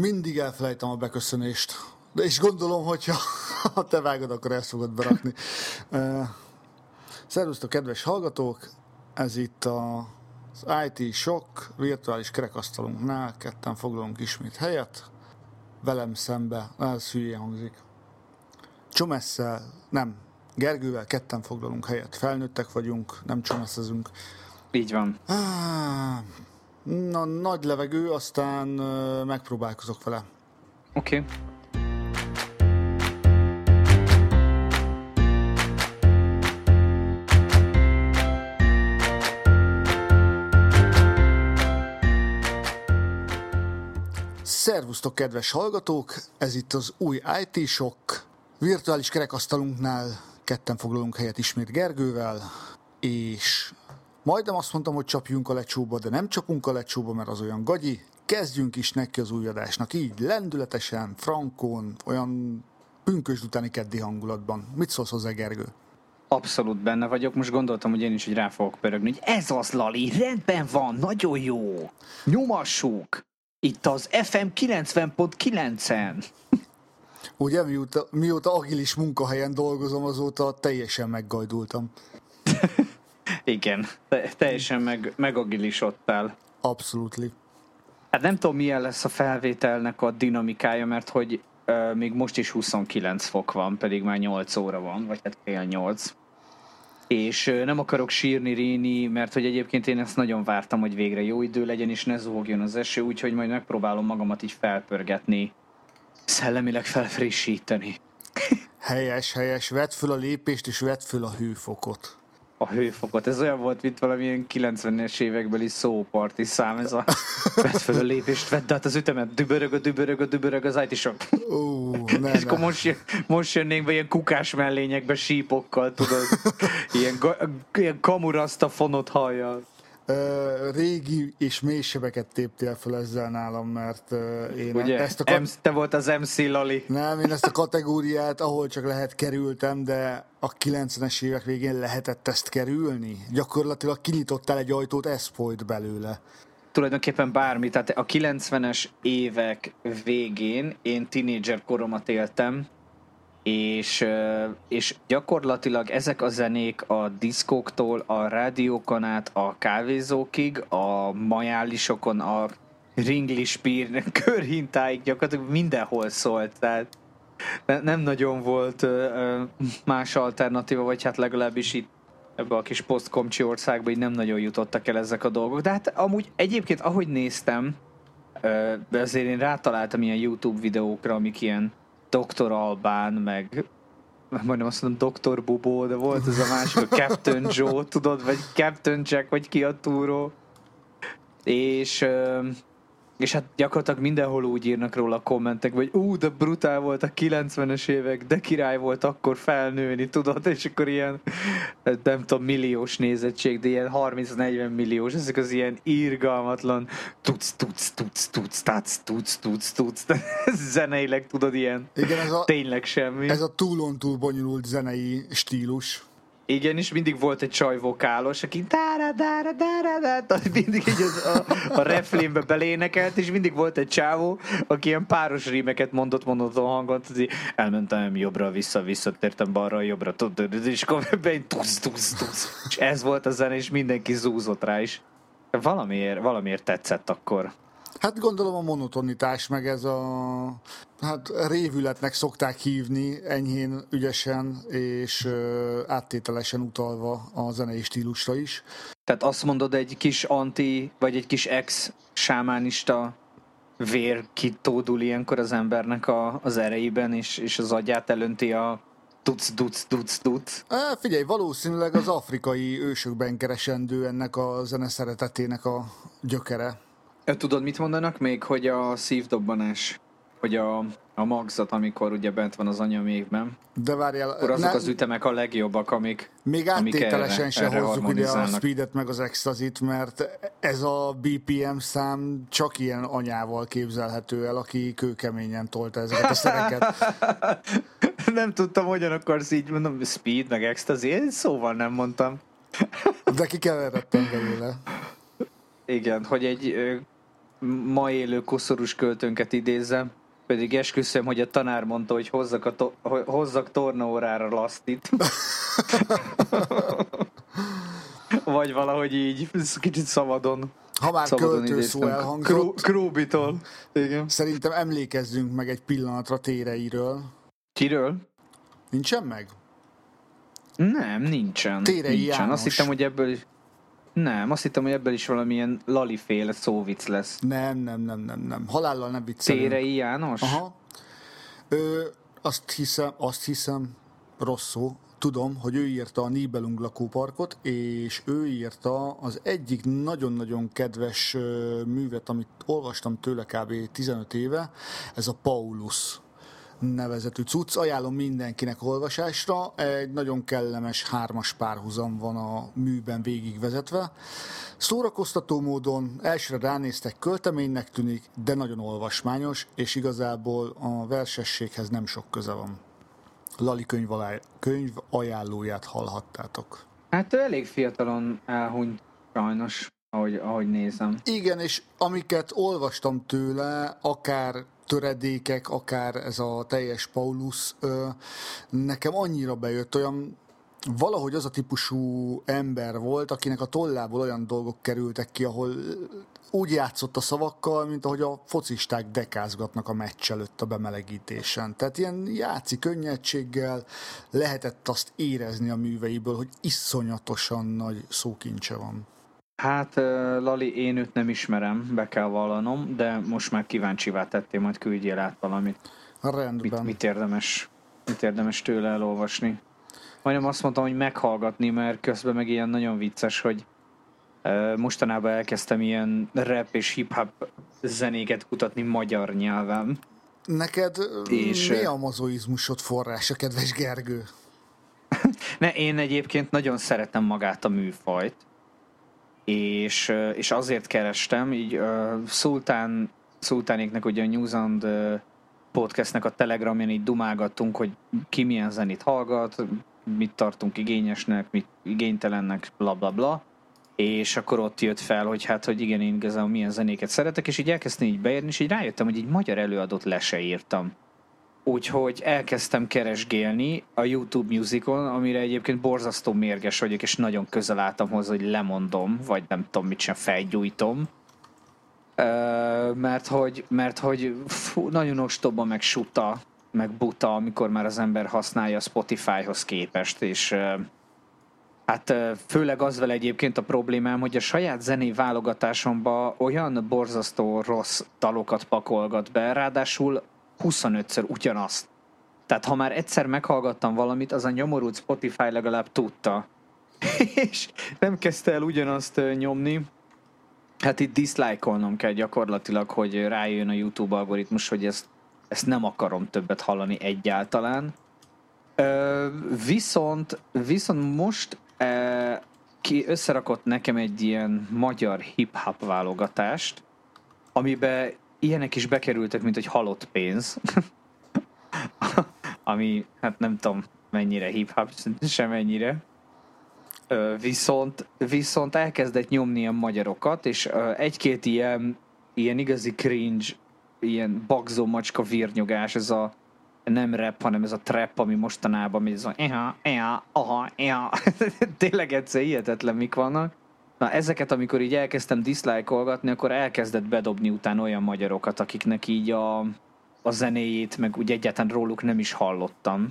Mindig elfelejtem a beköszönést. De és gondolom, hogyha ha te vágod, akkor ezt fogod berakni. Szervusztok, kedves hallgatók! Ez itt a, az IT Shock virtuális kerekasztalunknál. Ketten foglalunk ismét helyet. Velem szembe, ez hülyén hangzik. Csomesszel, nem, Gergővel ketten foglalunk helyet. Felnőttek vagyunk, nem csomesszezünk. Így van. Na, nagy levegő, aztán megpróbálkozok vele. Oké. Okay. Szervusztok, kedves hallgatók! Ez itt az új IT Shock. Virtuális kerekasztalunknál ketten foglalunk helyet ismét Gergővel, és majdnem azt mondtam, hogy csapjunk a lecsóba, de nem csapunk a lecsóba, mert az olyan gagyi. Kezdjünk is neki az új adásnak, így lendületesen, frankon, olyan pünkösd utáni keddi hangulatban. Mit szólsz hozzá, Gergő? Abszolút benne vagyok, most gondoltam, hogy én is hogy rá fogok pörögni, hogy ez az, Lali, rendben van, nagyon jó, nyomassuk, itt az FM 90.9-en. Ugye, mióta, mióta agilis munkahelyen dolgozom, azóta teljesen meggajdultam. Igen, te, teljesen meg, megagilisodtál. Abszolút. Hát nem tudom, milyen lesz a felvételnek a dinamikája, mert hogy uh, még most is 29 fok van, pedig már 8 óra van, vagy hát fél 8. És uh, nem akarok sírni, ríni, mert hogy egyébként én ezt nagyon vártam, hogy végre jó idő legyen, és ne zúgjon az eső, úgyhogy majd megpróbálom magamat így felpörgetni szellemileg felfrissíteni. Helyes, helyes. Vedd föl a lépést, és vedd föl a hőfokot. A hőfokot. Ez olyan volt, mint valamilyen 90-es évekbeli szóparti szám. Ez a vedd föl a lépést, vedd át az ütemet, dübörög a dübörög a dübörög az it. Ó, ne, És akkor most, jön, most jönnénk be ilyen kukás mellényekbe sípokkal, tudod. Ilyen, ilyen kamuraszta fonott hajjal régi és mély sebeket téptél fel ezzel nálam, mert én Ugye, ezt a kat- MC, te volt az MC Lali. Nem, én ezt a kategóriát, ahol csak lehet kerültem, de a 90-es évek végén lehetett ezt kerülni. Gyakorlatilag kinyitottál egy ajtót, ez folyt belőle tulajdonképpen bármi. Tehát a 90-es évek végén én tinédzser koromat éltem, és, és gyakorlatilag ezek a zenék a diszkóktól, a rádiókon át, a kávézókig, a majálisokon, a ringlispír körhintáig gyakorlatilag mindenhol szólt, tehát nem nagyon volt más alternatíva, vagy hát legalábbis itt ebbe a kis posztkomcsi országba így nem nagyon jutottak el ezek a dolgok. De hát amúgy egyébként, ahogy néztem, de azért én rátaláltam ilyen YouTube videókra, amik ilyen Dr. Albán, meg majdnem azt mondom Dr. Bubó, de volt ez a másik, a Captain Joe, tudod, vagy Captain Jack, vagy ki a túró. És és hát gyakorlatilag mindenhol úgy írnak róla a kommentek, hogy ú, de brutál volt a 90-es évek, de király volt akkor felnőni, tudod, és akkor ilyen, nem tudom, milliós nézettség, de ilyen 30-40 milliós, ezek az ilyen írgalmatlan tuc, tuc, tuc, tuc, tuc, tuc, tuc, tuc, zeneileg tudod, ilyen Igen, ez a, tényleg semmi. Ez a túlon túl bonyolult zenei stílus. Igen, és mindig volt egy csajvokálos, aki dára, dára, dára, dára, mindig így az, a, a reflénbe belénekelt, és mindig volt egy csávó, aki ilyen páros rímeket mondott mondató hangon, hogy elmentem jobbra, vissza, visszatértem balra, jobbra, tudod, és akkor bein tusz, tusz, tusz. És ez volt a zene, és mindenki zúzott rá is. Valamiért, valamiért tetszett akkor. Hát gondolom a monotonitás, meg ez a hát révületnek szokták hívni, enyhén, ügyesen és áttételesen utalva a zenei stílusra is. Tehát azt mondod, egy kis anti, vagy egy kis ex-sámánista vér kitódul ilyenkor az embernek a, az erejében, és, és az agyát elönti a tuc, tuc, tuc, tuc. E, figyelj, valószínűleg az afrikai ősökben keresendő ennek a zene szeretetének a gyökere. Tudod, mit mondanak még, hogy a szívdobbanás, hogy a, a magzat, amikor ugye bent van az anyamékben, de várjál, akkor azok ne, az ütemek a legjobbak, amik Még áttételesen se hozzuk ugye a speedet meg az extazit, mert ez a BPM szám csak ilyen anyával képzelhető el, aki kőkeményen tolta ezeket a szereket. nem tudtam, hogyan akarsz így mondom, speed meg ecstasy, én szóval nem mondtam. De kikeveredtem belőle. Igen, hogy egy ma élő koszorús költőnket idézem, pedig esküszöm, hogy a tanár mondta, hogy hozzak, a to- hozzak tornaórára lasztit. Vagy valahogy így, kicsit szabadon. Ha már szabadon költő szó elhangzott, Krúbitól. Igen. szerintem emlékezzünk meg egy pillanatra téreiről. Kiről? Nincsen meg? Nem, nincsen. Térei nincsen. János. Azt hittem, hogy ebből is... Nem, azt hittem, hogy ebből is valamilyen laliféle szóvic lesz. Nem, nem, nem, nem, nem. Halállal nem viccelünk. Térei János? Aha. Ö, azt hiszem, azt hiszem, rossz szó, tudom, hogy ő írta a Nibelung lakóparkot, és ő írta az egyik nagyon-nagyon kedves művet, amit olvastam tőle kb. 15 éve, ez a Paulus nevezetű cucc. Ajánlom mindenkinek olvasásra. Egy nagyon kellemes hármas párhuzam van a műben végigvezetve. Szórakoztató módon elsőre ránéztek, költeménynek tűnik, de nagyon olvasmányos, és igazából a versességhez nem sok köze van. Lali könyv, alá, könyv ajánlóját hallhattátok. Hát ő elég fiatalon elhunyt, sajnos, ahogy, ahogy nézem. Igen, és amiket olvastam tőle, akár töredékek, akár ez a teljes Paulus, nekem annyira bejött, olyan valahogy az a típusú ember volt, akinek a tollából olyan dolgok kerültek ki, ahol úgy játszott a szavakkal, mint ahogy a focisták dekázgatnak a meccs előtt a bemelegítésen. Tehát ilyen játszi könnyedséggel lehetett azt érezni a műveiből, hogy iszonyatosan nagy szókincse van. Hát, Lali, én őt nem ismerem, be kell vallanom, de most már kíváncsivá tettél, majd küldjél át valamit. Rendben. Mit, mit, érdemes, mit érdemes tőle elolvasni. Majdnem azt mondtam, hogy meghallgatni, mert közben meg ilyen nagyon vicces, hogy mostanában elkezdtem ilyen rap és hip-hop zenéket kutatni magyar nyelven. Neked És, mi a mozoizmusod forrása, kedves Gergő? Ne, én egyébként nagyon szeretem magát a műfajt, és, és azért kerestem, így uh, Szultán, Szultánéknek ugye a News and ö, podcastnek a telegramján így dumálgattunk, hogy ki milyen zenét hallgat, mit tartunk igényesnek, mit igénytelennek, bla bla bla. És akkor ott jött fel, hogy hát, hogy igen, én igazából milyen zenéket szeretek, és így elkezdtem így beírni, és így rájöttem, hogy így magyar előadót le se írtam. Úgyhogy elkezdtem keresgélni a YouTube Musicon, amire egyébként borzasztó mérges vagyok, és nagyon közel álltam hozzá, hogy lemondom, vagy nem tudom mit sem felgyújtom. Ö, mert hogy, mert hogy fú, nagyon ostoba, meg suta, meg buta, amikor már az ember használja a Spotify-hoz képest, és ö, Hát ö, főleg az vele egyébként a problémám, hogy a saját zené válogatásomba olyan borzasztó rossz dalokat pakolgat be, ráadásul 25-ször ugyanazt. Tehát ha már egyszer meghallgattam valamit, az a nyomorult Spotify legalább tudta. És nem kezdte el ugyanazt nyomni. Hát itt dislike-olnom kell gyakorlatilag, hogy rájön a YouTube algoritmus, hogy ezt, ezt nem akarom többet hallani egyáltalán. Viszont, viszont most ki összerakott nekem egy ilyen magyar hip-hop válogatást, amiben ilyenek is bekerültek, mint egy halott pénz. Ami, hát nem tudom mennyire hip-hop, sem ennyire. Viszont, viszont elkezdett nyomni a magyarokat, és egy-két ilyen, ilyen igazi cringe, ilyen bagzó macska virnyogás, ez a nem rap, hanem ez a trap, ami mostanában megy, ez a eha, eha, aha, eha. Tényleg egyszer hihetetlen mik vannak. Na ezeket, amikor így elkezdtem dislike-olgatni, akkor elkezdett bedobni utána olyan magyarokat, akiknek így a, a zenéjét, meg úgy egyáltalán róluk nem is hallottam.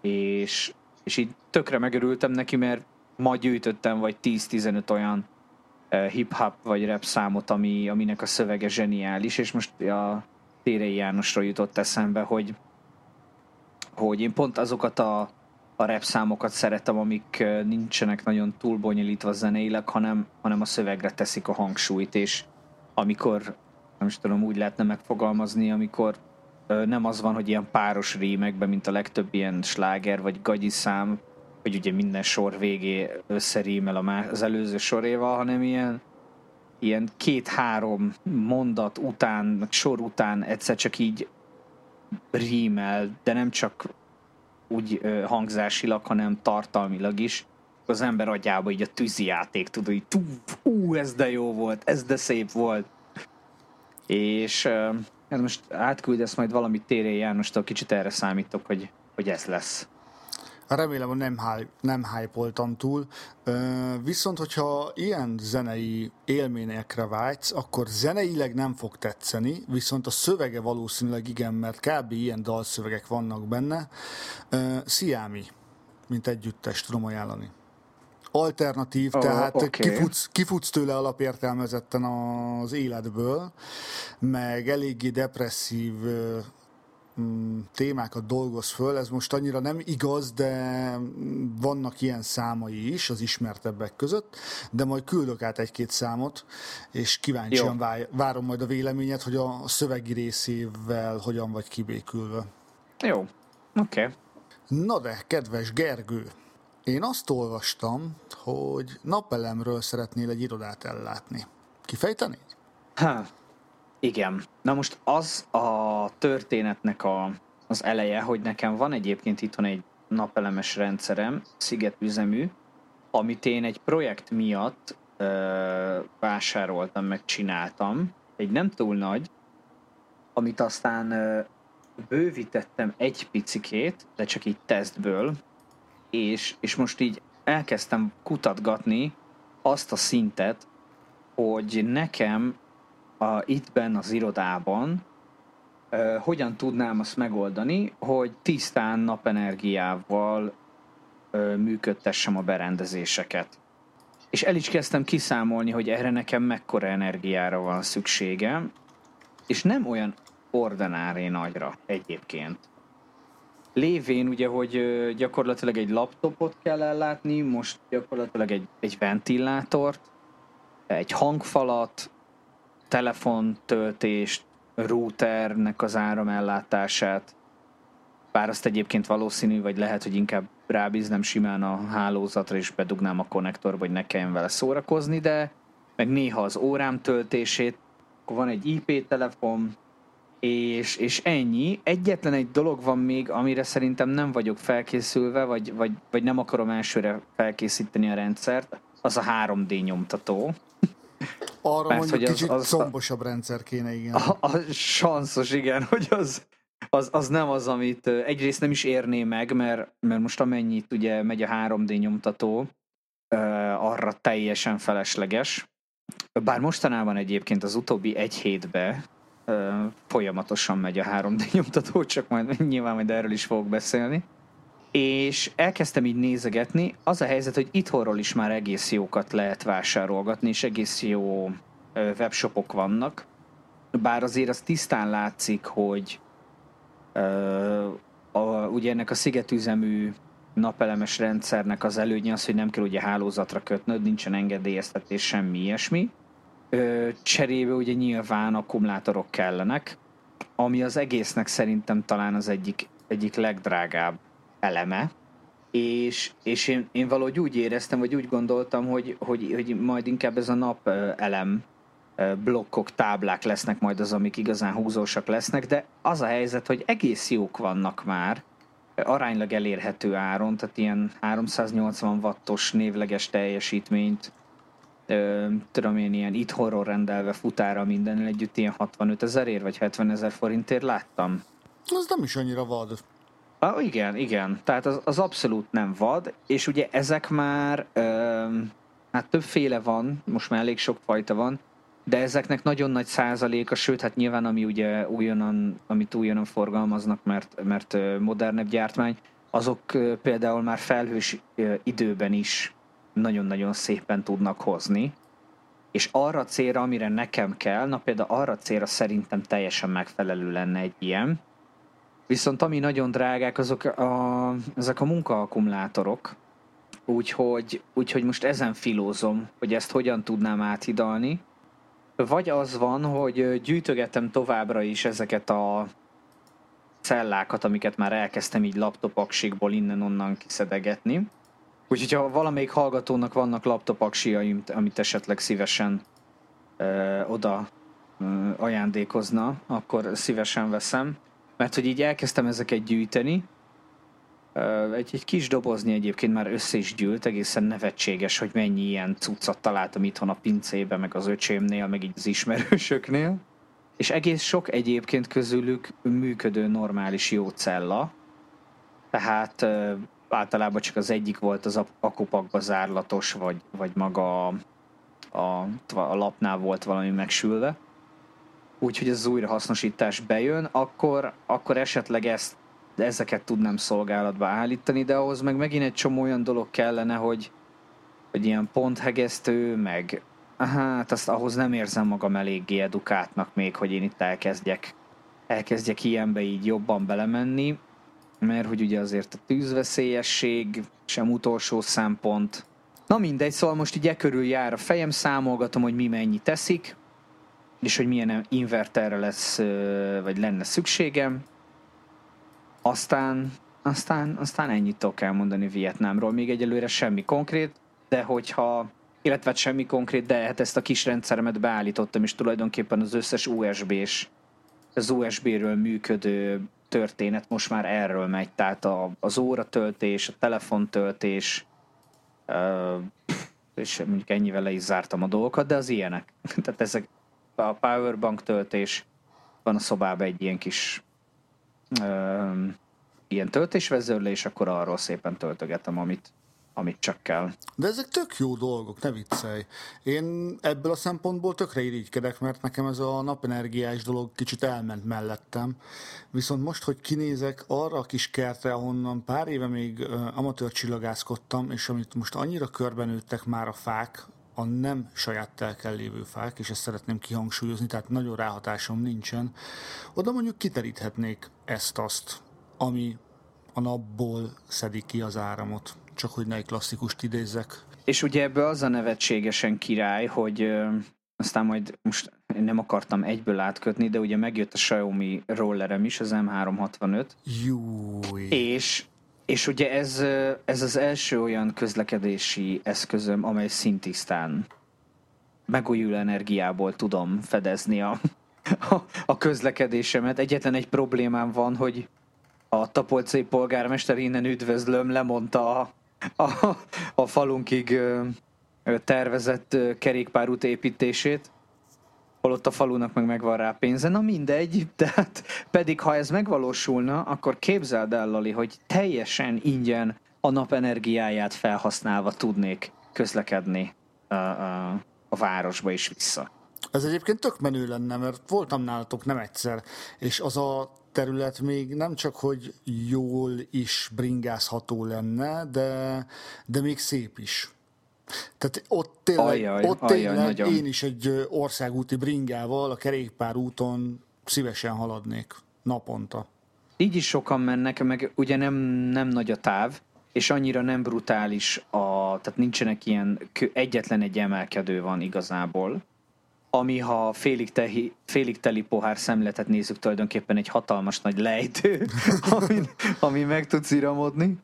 És, és így tökre megörültem neki, mert ma gyűjtöttem vagy 10-15 olyan eh, hip-hop vagy rap számot, ami, aminek a szövege zseniális, és most a Térei Jánosról jutott eszembe, hogy, hogy én pont azokat a, a rap számokat szeretem, amik nincsenek nagyon túl bonyolítva zeneileg, hanem, hanem a szövegre teszik a hangsúlyt, és amikor, nem is tudom, úgy lehetne megfogalmazni, amikor nem az van, hogy ilyen páros rímekben, mint a legtöbb ilyen sláger vagy gagyi szám, hogy ugye minden sor végé összerímel az előző soréval, hanem ilyen, ilyen két-három mondat után, sor után egyszer csak így rímel, de nem csak úgy ö, hangzásilag, hanem tartalmilag is. Az ember agyába így a tűzi játék, tudod, hogy tú, ú, ez de jó volt, ez de szép volt. És hát most átküldesz majd valamit Téré Jánostól, kicsit erre számítok, hogy, hogy ez lesz. Remélem, hogy nem, hype, nem hype túl. Viszont, hogyha ilyen zenei élményekre vágysz, akkor zeneileg nem fog tetszeni, viszont a szövege valószínűleg igen, mert kb. ilyen dalszövegek vannak benne. Sziámi, mint együttes tudom ajánlani. Alternatív, oh, tehát okay. kifutsz, kifutsz tőle alapértelmezetten az életből, meg eléggé depresszív témákat dolgoz föl. Ez most annyira nem igaz, de vannak ilyen számai is az ismertebbek között, de majd küldök át egy-két számot, és kíváncsian Jó. várom majd a véleményet, hogy a szövegi részével hogyan vagy kibékülve. Jó, oké. Okay. Na de, kedves Gergő, én azt olvastam, hogy napelemről szeretnél egy irodát ellátni. Kifejtenéd? Hát, igen. Na most az a történetnek a, az eleje, hogy nekem van egyébként itthon egy napelemes rendszerem, szigetüzemű, amit én egy projekt miatt ö, vásároltam, meg csináltam. Egy nem túl nagy, amit aztán ö, bővítettem egy picikét, de csak így tesztből, és, és most így elkezdtem kutatgatni azt a szintet, hogy nekem a, itt benne az irodában, uh, hogyan tudnám azt megoldani, hogy tisztán napenergiával uh, működtessem a berendezéseket. És el is kezdtem kiszámolni, hogy erre nekem mekkora energiára van szükségem, és nem olyan ordinári nagyra egyébként. Lévén ugye, hogy gyakorlatilag egy laptopot kell ellátni, most gyakorlatilag egy, egy ventilátort, egy hangfalat, telefontöltést, routernek az áramellátását, bár azt egyébként valószínű, vagy lehet, hogy inkább rábíznem simán a hálózatra, és bedugnám a konnektorba, hogy ne kelljen vele szórakozni, de meg néha az órám töltését, akkor van egy IP telefon, és, és ennyi. Egyetlen egy dolog van még, amire szerintem nem vagyok felkészülve, vagy, vagy, vagy nem akarom elsőre felkészíteni a rendszert, az a 3D nyomtató. Arra Mert, mondjuk hogy kicsit az, szombosabb rendszer kéne, igen. A, a sanszos, igen, hogy az, az, az nem az, amit egyrészt nem is érné meg, mert, mert most amennyit ugye megy a 3D nyomtató, arra teljesen felesleges. Bár mostanában egyébként az utóbbi egy hétbe folyamatosan megy a 3D nyomtató, csak majd nyilván majd erről is fogok beszélni és elkezdtem így nézegetni. Az a helyzet, hogy itthonról is már egész jókat lehet vásárolgatni, és egész jó webshopok vannak. Bár azért az tisztán látszik, hogy a, ugye ennek a szigetüzemű napelemes rendszernek az előnye az, hogy nem kell ugye hálózatra kötnöd, nincsen engedélyeztetés, semmi ilyesmi. Ö, cserébe ugye nyilván akkumulátorok kellenek, ami az egésznek szerintem talán az egyik, egyik legdrágább eleme, és, és én, én valahogy úgy éreztem, vagy úgy gondoltam, hogy, hogy, hogy majd inkább ez a nap elem blokkok, táblák lesznek majd az, amik igazán húzósak lesznek, de az a helyzet, hogy egész jók vannak már, aránylag elérhető áron, tehát ilyen 380 wattos névleges teljesítményt, tudom én, ilyen itthonról rendelve futára minden együtt ilyen 65 ezerért vagy 70 ezer forintért láttam. Az nem is annyira vad. Ah, igen, igen. Tehát az, az abszolút nem vad, és ugye ezek már, ö, hát többféle van, most már elég sok fajta van, de ezeknek nagyon nagy százaléka, sőt, hát nyilván ami ugye újonnan, amit újonnan forgalmaznak, mert, mert modernebb gyártmány, azok például már felhős időben is nagyon-nagyon szépen tudnak hozni, és arra célra, amire nekem kell, na például arra célra szerintem teljesen megfelelő lenne egy ilyen, Viszont ami nagyon drágák, azok a, ezek a munkaakkumulátorok, úgyhogy, úgyhogy most ezen filózom, hogy ezt hogyan tudnám áthidalni. Vagy az van, hogy gyűjtögetem továbbra is ezeket a cellákat, amiket már elkezdtem így laptopaksikból innen-onnan kiszedegetni. Úgyhogy ha valamelyik hallgatónak vannak laptopaksiaim, amit esetleg szívesen ö, oda ö, ajándékozna, akkor szívesen veszem mert hogy így elkezdtem ezeket gyűjteni, egy, egy kis dobozni egyébként már össze is gyűlt, egészen nevetséges, hogy mennyi ilyen cuccot találtam itthon a pincébe, meg az öcsémnél, meg így az ismerősöknél. és egész sok egyébként közülük működő normális jó cella, tehát általában csak az egyik volt az akupakba zárlatos, vagy, vagy maga a, a, a lapnál volt valami megsülve. Úgyhogy ez az újrahasznosítás bejön, akkor, akkor esetleg ezt, ezeket tudnám szolgálatba állítani, de ahhoz meg megint egy csomó olyan dolog kellene, hogy, hogy ilyen ponthegesztő, meg hát azt ahhoz nem érzem magam eléggé edukátnak még, hogy én itt elkezdjek, elkezdjek ilyenbe így jobban belemenni, mert hogy ugye azért a tűzveszélyesség sem utolsó szempont. Na mindegy, szóval most így e körül jár a fejem, számolgatom, hogy mi mennyi teszik, és hogy milyen inverterre lesz, vagy lenne szükségem. Aztán, aztán, aztán ennyit tudok elmondani Vietnámról. Még egyelőre semmi konkrét, de hogyha illetve hát semmi konkrét, de hát ezt a kis rendszeremet beállítottam, és tulajdonképpen az összes USB-s, az USB-ről működő történet most már erről megy, tehát a, az óratöltés, a telefontöltés, és mondjuk ennyivel le is zártam a dolgokat, de az ilyenek. tehát ezek a powerbank töltés, van a szobában egy ilyen kis ilyen töltésvezérlés, akkor arról szépen töltögetem, amit, amit csak kell. De ezek tök jó dolgok, ne viccelj. Én ebből a szempontból tökre irigykedek, mert nekem ez a napenergiás dolog kicsit elment mellettem. Viszont most, hogy kinézek arra a kis kertre, ahonnan pár éve még amatőr csillagászkodtam, és amit most annyira körben nőttek már a fák, a nem saját telkel lévő fák, és ezt szeretném kihangsúlyozni, tehát nagyon ráhatásom nincsen, oda mondjuk kiteríthetnék ezt-azt, ami a napból szedi ki az áramot csak hogy ne egy klasszikust idézzek. És ugye ebből az a nevetségesen király, hogy ö, aztán majd most én nem akartam egyből átkötni, de ugye megjött a Xiaomi rollerem is, az M365. Júj. És és ugye ez, ez az első olyan közlekedési eszközöm, amely szintisztán megújuló energiából tudom fedezni a, a, a közlekedésemet. Egyetlen egy problémám van, hogy a Tapolcai polgármester innen üdvözlöm, lemondta a, a, a falunkig tervezett kerékpárút építését, holott a falunak meg megvan rá pénze. Na mindegy, tehát pedig ha ez megvalósulna, akkor képzeld el, Lali, hogy teljesen ingyen a napenergiáját felhasználva tudnék közlekedni a, a, a városba és vissza. Ez egyébként tök menő lenne, mert voltam nálatok nem egyszer, és az a terület még nem csak, hogy jól is bringázható lenne, de, de még szép is. Tehát ott tényleg, ajaj, ott tényleg ajaj, én is egy országúti bringával a kerékpár úton szívesen haladnék naponta. Így is sokan mennek, meg ugye nem, nem nagy a táv, és annyira nem brutális, a, tehát nincsenek ilyen, egyetlen egy emelkedő van igazából, ami ha félig, tehi, félig teli pohár szemletet nézzük, tulajdonképpen egy hatalmas nagy lejtő, ami, ami meg tudsz iramodni.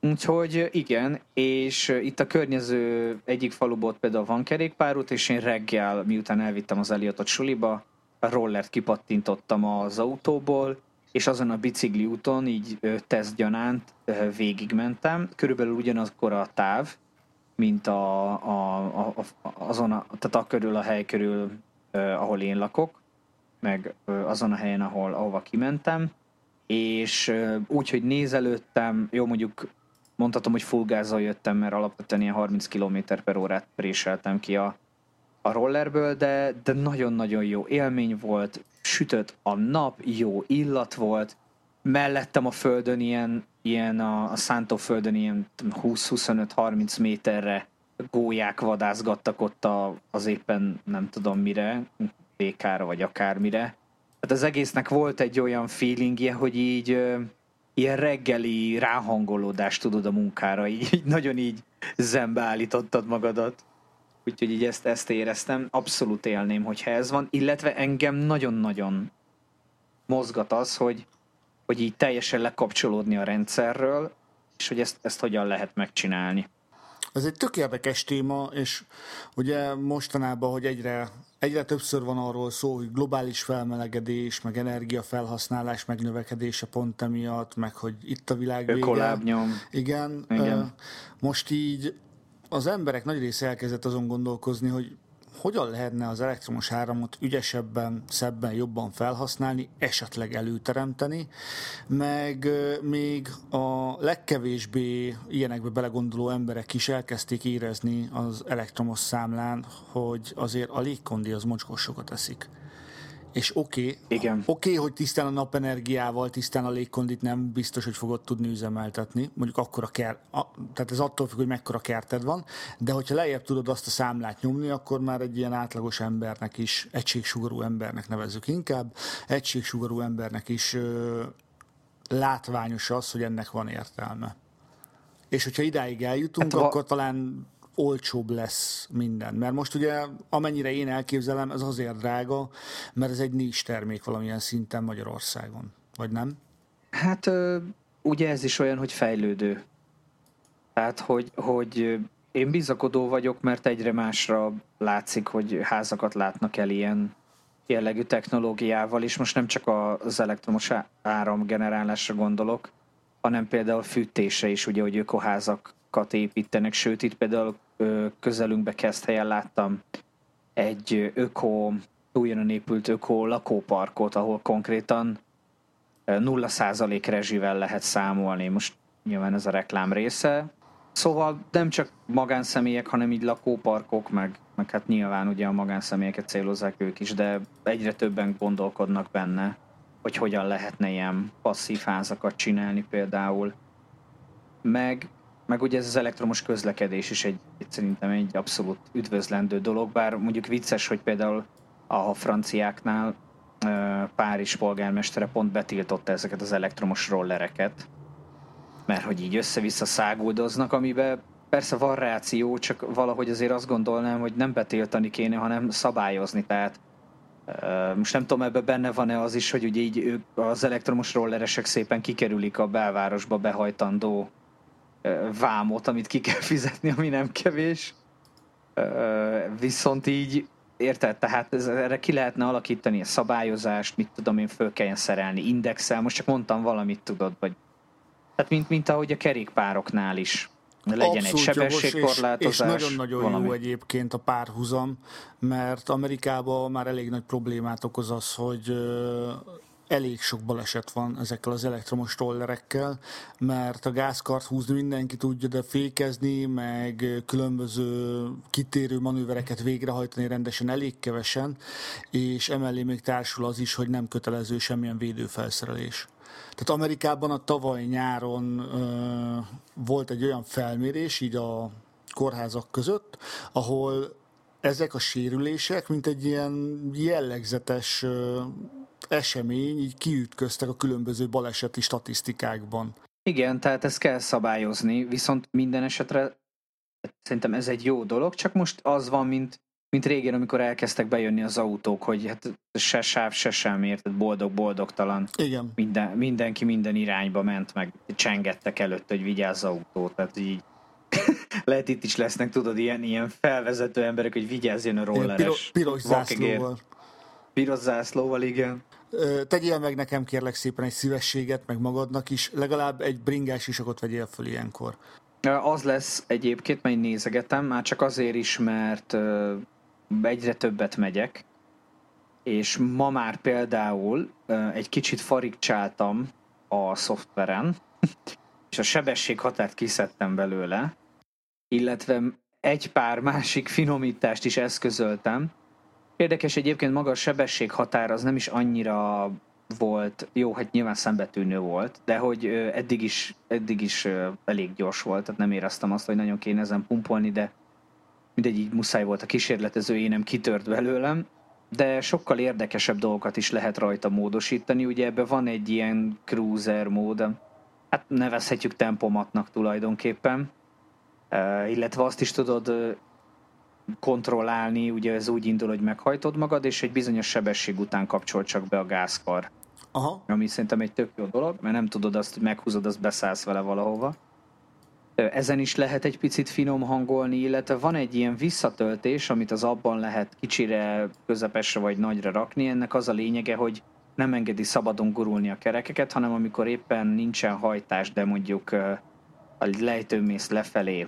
Úgyhogy igen, és itt a környező egyik faluból például van kerékpárút, és én reggel, miután elvittem az Eliotot suliba, a rollert kipattintottam az autóból, és azon a bicikli úton így tesztgyanánt végigmentem. Körülbelül ugyanakkor a táv, mint a, a, a, azon a, tehát a körül a hely körül, ahol én lakok, meg azon a helyen, ahol, ahova kimentem, és úgy, hogy nézelődtem, jó mondjuk mondhatom, hogy full gázzal jöttem, mert alapvetően ilyen 30 km per órát préseltem ki a, a rollerből, de, de nagyon-nagyon jó élmény volt, sütött a nap, jó illat volt, mellettem a földön ilyen, ilyen a, a szántóföldön ilyen 20-25-30 méterre gólyák vadászgattak ott a, az éppen nem tudom mire, békára vagy akármire. Hát az egésznek volt egy olyan feelingje, hogy így ilyen reggeli ráhangolódást tudod a munkára, így, így nagyon így zembe állítottad magadat. Úgyhogy így ezt, ezt éreztem, abszolút élném, hogyha ez van, illetve engem nagyon-nagyon mozgat az, hogy, hogy így teljesen lekapcsolódni a rendszerről, és hogy ezt, ezt hogyan lehet megcsinálni. Ez egy tök érdekes téma, és ugye mostanában, hogy egyre, egyre többször van arról szó, hogy globális felmelegedés, meg energiafelhasználás megnövekedése pont emiatt, meg hogy itt a világ vége. Ökolábnyom. Igen. Igen. Most így az emberek nagy része elkezdett azon gondolkozni, hogy hogyan lehetne az elektromos áramot ügyesebben, szebben, jobban felhasználni, esetleg előteremteni, meg még a legkevésbé ilyenekbe belegondoló emberek is elkezdték érezni az elektromos számlán, hogy azért a légkondi az mocskos sokat eszik. És oké, okay, oké, okay, hogy tisztán a napenergiával, tisztán a légkondit nem biztos, hogy fogod tudni üzemeltetni. Mondjuk akkor a kert, a, tehát ez attól függ, hogy mekkora kerted van, de hogyha lejjebb tudod azt a számlát nyomni, akkor már egy ilyen átlagos embernek is, egységsugarú embernek nevezzük inkább, egységsugarú embernek is ö, látványos az, hogy ennek van értelme. És hogyha idáig eljutunk, hát, akkor talán olcsóbb lesz minden. Mert most ugye, amennyire én elképzelem, ez azért drága, mert ez egy nincs termék valamilyen szinten Magyarországon. Vagy nem? Hát ugye ez is olyan, hogy fejlődő. Tehát, hogy, hogy én bizakodó vagyok, mert egyre másra látszik, hogy házakat látnak el ilyen jellegű technológiával, és most nem csak az elektromos áramgenerálásra gondolok, hanem például fűtésre is, ugye, hogy ökoházakat építenek, sőt itt például közelünkbe kezd helyen láttam egy öko, újonnan épült öko lakóparkot, ahol konkrétan 0% rezsivel lehet számolni. Most nyilván ez a reklám része. Szóval nem csak magánszemélyek, hanem így lakóparkok, meg, meg hát nyilván ugye a magánszemélyeket célozzák ők is, de egyre többen gondolkodnak benne, hogy hogyan lehetne ilyen passzív házakat csinálni például. Meg meg ugye ez az elektromos közlekedés is egy, szerintem egy abszolút üdvözlendő dolog, bár mondjuk vicces, hogy például a franciáknál Párizs polgármestere pont betiltotta ezeket az elektromos rollereket, mert hogy így össze-vissza száguldoznak, amiben persze van reáció, csak valahogy azért azt gondolnám, hogy nem betiltani kéne, hanem szabályozni, tehát most nem tudom, ebben benne van-e az is, hogy ugye így ők, az elektromos rolleresek szépen kikerülik a belvárosba behajtandó vámot, amit ki kell fizetni, ami nem kevés. Viszont így, érted? Tehát ez, erre ki lehetne alakítani a szabályozást, mit tudom én, föl kelljen szerelni indexel, most csak mondtam valamit, tudod, vagy tehát mint, mint ahogy a kerékpároknál is. Legyen Abszolút egy sebességkorlátozás. És, és nagyon-nagyon valami. jó egyébként a párhuzam, mert Amerikában már elég nagy problémát okoz az, hogy elég sok baleset van ezekkel az elektromos rollerekkel, mert a gázkart húzni mindenki tudja, de fékezni, meg különböző kitérő manővereket végrehajtani rendesen elég kevesen, és emellé még társul az is, hogy nem kötelező semmilyen védőfelszerelés. Tehát Amerikában a tavaly nyáron ö, volt egy olyan felmérés, így a kórházak között, ahol ezek a sérülések, mint egy ilyen jellegzetes esemény így kiütköztek a különböző baleseti statisztikákban. Igen, tehát ezt kell szabályozni, viszont minden esetre szerintem ez egy jó dolog, csak most az van, mint, mint régen, amikor elkezdtek bejönni az autók, hogy hát se sáv, se sem érted, boldog-boldogtalan. Igen. Minden, mindenki minden irányba ment, meg csengettek előtt, hogy vigyázz az autó, tehát így lehet itt is lesznek, tudod, ilyen, ilyen felvezető emberek, hogy vigyázzon a rolleres. Piros, piros zászlóval. Piros zászlóval, igen. Tegyél meg nekem kérlek szépen egy szívességet, meg magadnak is, legalább egy bringás isakot vegyél föl ilyenkor. Az lesz egyébként, mert nézegetem, már csak azért is, mert egyre többet megyek, és ma már például egy kicsit farigcsáltam a szoftveren, és a sebességhatárt kiszedtem belőle, illetve egy pár másik finomítást is eszközöltem, Érdekes egyébként maga a sebességhatár az nem is annyira volt, jó, hát nyilván szembetűnő volt, de hogy eddig is, eddig is elég gyors volt, tehát nem éreztem azt, hogy nagyon kéne ezen pumpolni, de mindegy, így muszáj volt a kísérletező énem kitört belőlem, de sokkal érdekesebb dolgokat is lehet rajta módosítani, ugye ebben van egy ilyen cruiser mód, hát nevezhetjük tempomatnak tulajdonképpen, illetve azt is tudod kontrollálni, ugye ez úgy indul, hogy meghajtod magad, és egy bizonyos sebesség után kapcsol csak be a gázkar. Aha. Ami szerintem egy tök jó dolog, mert nem tudod azt, hogy meghúzod, azt beszállsz vele valahova. Ezen is lehet egy picit finom hangolni, illetve van egy ilyen visszatöltés, amit az abban lehet kicsire, közepesre vagy nagyra rakni. Ennek az a lényege, hogy nem engedi szabadon gurulni a kerekeket, hanem amikor éppen nincsen hajtás, de mondjuk a lejtőmész lefelé,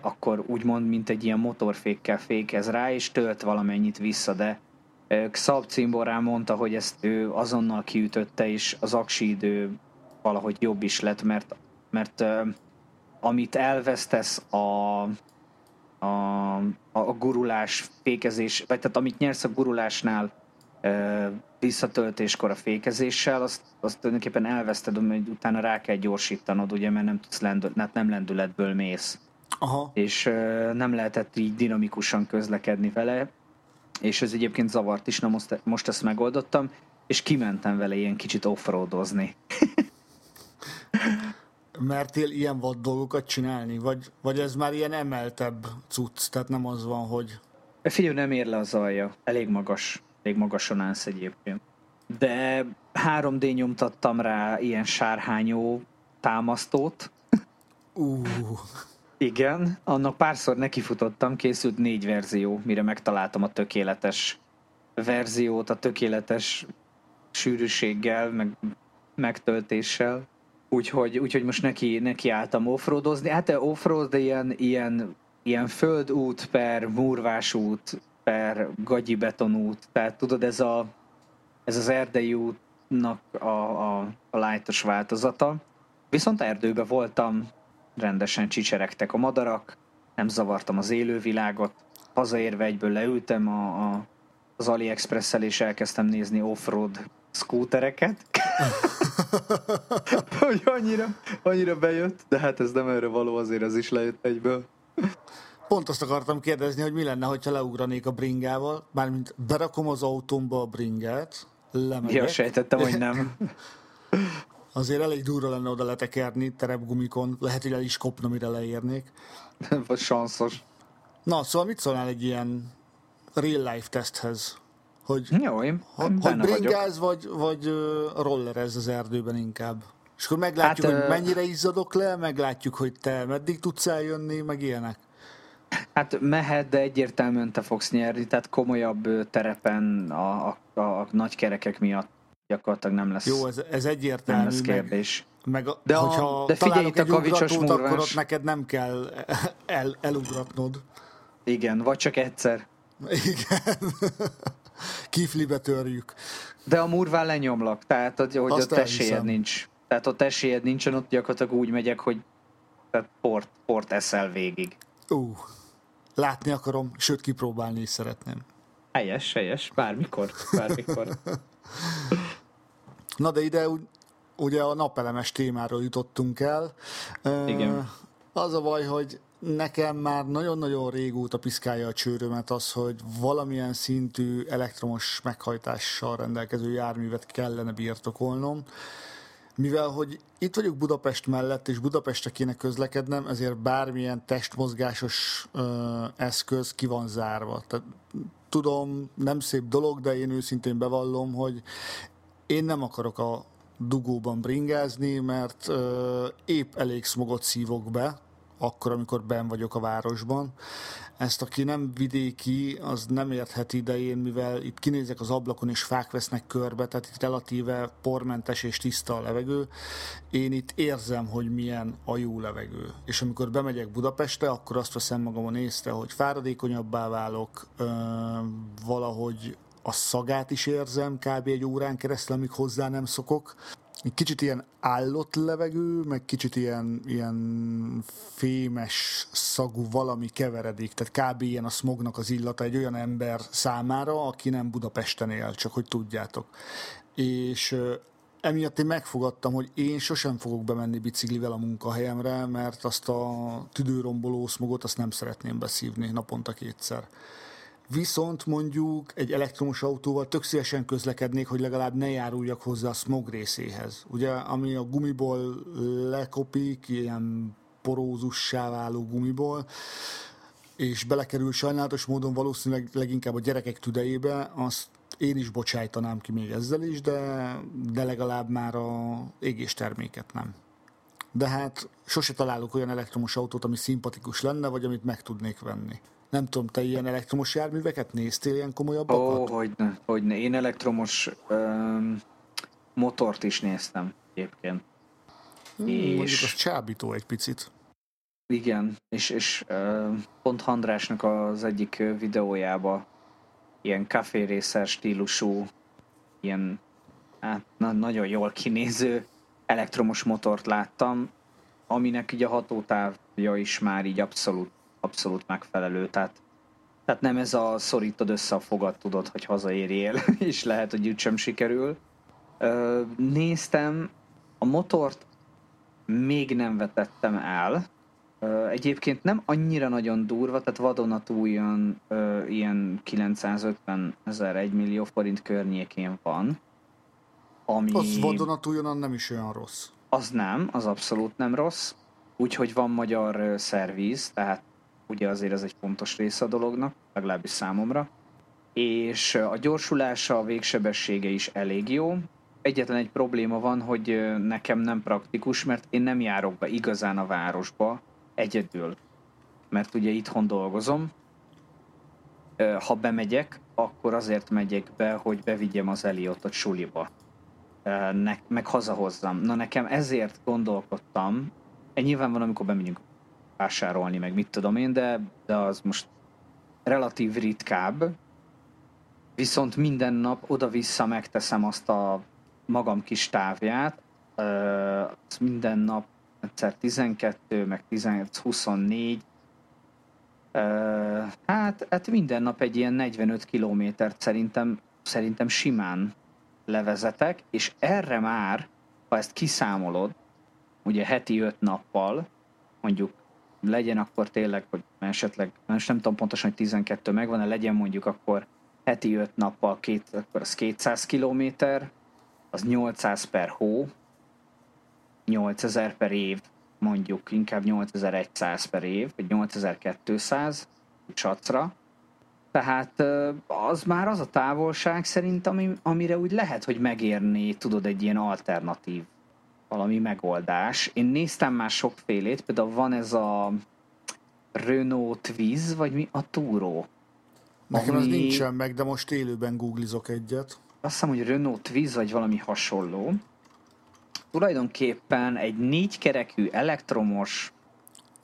akkor úgymond, mint egy ilyen motorfékkel fékez rá, és tölt valamennyit vissza, de Xab Cimborán mondta, hogy ezt ő azonnal kiütötte, és az aksi idő valahogy jobb is lett, mert, mert amit elvesztesz a, a, a gurulás, fékezés, vagy tehát amit nyersz a gurulásnál visszatöltéskor a fékezéssel, azt, azt tulajdonképpen elveszted, hogy utána rá kell gyorsítanod, ugye, mert nem tudsz lendül, hát nem lendületből mész. Aha. És nem lehetett így dinamikusan közlekedni vele, és ez egyébként zavart is, na most, most ezt megoldottam, és kimentem vele ilyen kicsit offroadozni. Mertél ilyen vad dolgokat csinálni? Vagy, vagy ez már ilyen emeltebb cucc, tehát nem az van, hogy... Figyelj, nem ér le az alja. Elég magas. Elég magason állsz egyébként. De 3D nyomtattam rá ilyen sárhányó támasztót. Uh. Igen, annak párszor nekifutottam, készült négy verzió, mire megtaláltam a tökéletes verziót, a tökéletes sűrűséggel, meg megtöltéssel. Úgyhogy, úgyhogy most neki, neki álltam offroadozni. Hát offroad, de ilyen, ilyen, ilyen földút per murvásút per gagyi betonút. Tehát tudod, ez, a, ez az erdei útnak a, a, a lightos változata. Viszont erdőben voltam, rendesen csicseregtek a madarak, nem zavartam az élővilágot. Hazaérve egyből leültem a, a, az AliExpress-el és elkezdtem nézni offroad skútereket. hogy annyira, annyira bejött, de hát ez nem erre való, azért az is lejött egyből. Pont azt akartam kérdezni, hogy mi lenne, ha leugranék a bringával, mármint berakom az autómba a bringát, lemegyek. Ja, sejtettem, hogy nem. Azért elég durva lenne oda letekerni terepgumikon, lehet, hogy el is kopna, mire leérnék. Vagy sanszos. Na, szóval mit szólnál egy ilyen real life teszthez? Hogy, Jó, én hogy, hogy bringáz, vagy, vagy rollerez az erdőben inkább? És akkor meglátjuk, hát, hogy mennyire izzadok le, meglátjuk, hogy te meddig tudsz eljönni, meg ilyenek. Hát mehet, de egyértelműen te fogsz nyerni, tehát komolyabb terepen a, a, a nagy kerekek miatt gyakorlatilag nem lesz Jó, ez, ez egyértelmű. Nem lesz kérdés. Meg, meg a, de, hogyha de figyelj itt a kavicsos akkor ott neked nem kell el, elugratnod. Igen, vagy csak egyszer. Igen. Kiflibe törjük. De a murván lenyomlak, tehát hogy Azt ott esélyed nincs. Tehát ott esélyed nincsen, ott gyakorlatilag úgy megyek, hogy tehát port, port eszel végig. Ú, uh, látni akarom, sőt kipróbálni is szeretném. Helyes, helyes, bármikor, bármikor. Na de ide ugye a napelemes témáról jutottunk el. Igen. Az a baj, hogy nekem már nagyon-nagyon régóta piszkálja a csőrömet az, hogy valamilyen szintű elektromos meghajtással rendelkező járművet kellene birtokolnom, mivel hogy itt vagyok Budapest mellett, és Budapestre kéne közlekednem, ezért bármilyen testmozgásos ö, eszköz ki van zárva. Tehát, tudom, nem szép dolog, de én őszintén bevallom, hogy én nem akarok a dugóban bringázni, mert ö, épp elég smogot szívok be, akkor, amikor ben vagyok a városban. Ezt, aki nem vidéki, az nem érthet idején, mivel itt kinézek az ablakon, és fák vesznek körbe, tehát itt relatíve pormentes és tiszta a levegő. Én itt érzem, hogy milyen a jó levegő. És amikor bemegyek Budapestre, akkor azt veszem magamon észre, hogy fáradékonyabbá válok, valahogy a szagát is érzem kb. egy órán keresztül, amíg hozzá nem szokok. Kicsit ilyen állott levegő, meg kicsit ilyen, ilyen fémes szagú valami keveredik, tehát kb. ilyen a smognak az illata egy olyan ember számára, aki nem Budapesten él, csak hogy tudjátok. És emiatt én megfogadtam, hogy én sosem fogok bemenni biciklivel a munkahelyemre, mert azt a tüdőromboló szmogot azt nem szeretném beszívni naponta kétszer. Viszont mondjuk egy elektromos autóval tök szívesen közlekednék, hogy legalább ne járuljak hozzá a smog részéhez. Ugye, ami a gumiból lekopik, ilyen porózussá váló gumiból, és belekerül sajnálatos módon valószínűleg leginkább a gyerekek tüdejébe, azt én is bocsájtanám ki még ezzel is, de, de legalább már a égésterméket nem. De hát sose találok olyan elektromos autót, ami szimpatikus lenne, vagy amit meg tudnék venni. Nem tudom, te ilyen elektromos járműveket néztél, ilyen komolyabbakat? Ó, hogyne, hogyne. Én elektromos um, motort is néztem egyébként. Hmm, és... Mondjuk az csábító egy picit. Igen, és, és pont Handrásnak az egyik videójába ilyen kaférészer stílusú, ilyen hát, na, nagyon jól kinéző elektromos motort láttam, aminek így a hatótávja is már így abszolút, abszolút megfelelő, tehát, tehát nem ez a szorítod össze a fogad, tudod, hogy hazaérjél, és lehet, hogy úgysem sikerül. Néztem, a motort még nem vetettem el, Egyébként nem annyira nagyon durva, tehát vadonatújan ilyen 950 ezer, 1 millió forint környékén van. Ami... Az vadonatújon nem is olyan rossz. Az nem, az abszolút nem rossz. Úgyhogy van magyar szerviz, tehát ugye azért ez egy fontos része a dolognak, legalábbis számomra. És a gyorsulása, a végsebessége is elég jó. Egyetlen egy probléma van, hogy nekem nem praktikus, mert én nem járok be igazán a városba, egyedül, mert ugye itthon dolgozom. Ha bemegyek, akkor azért megyek be, hogy bevigyem az Eliotot suliba, ne, meg hazahozzam. Na nekem ezért gondolkodtam, nyilván van, amikor bemegyünk vásárolni, meg mit tudom én, de, de az most relatív ritkább, viszont minden nap oda-vissza megteszem azt a magam kis távját, azt minden nap egyszer 12, meg 15, 24. Hát, hát minden nap egy ilyen 45 kilométert szerintem, szerintem simán levezetek, és erre már, ha ezt kiszámolod, ugye heti 5 nappal, mondjuk legyen akkor tényleg, hogy esetleg, most nem tudom pontosan, hogy 12 megvan, de legyen mondjuk akkor heti 5 nappal, két, akkor az 200 kilométer, az 800 per hó, 8000 per év, mondjuk inkább 8100 per év, vagy 8200 csacra. Tehát az már az a távolság szerint, ami, amire úgy lehet, hogy megérni, tudod, egy ilyen alternatív valami megoldás. Én néztem már sokfélét, például van ez a Renault Twiz, vagy mi? A Turo. Nekem ami... az nincsen meg, de most élőben googlizok egyet. Azt hiszem, hogy Renault Twiz, vagy valami hasonló tulajdonképpen egy négy kerekű elektromos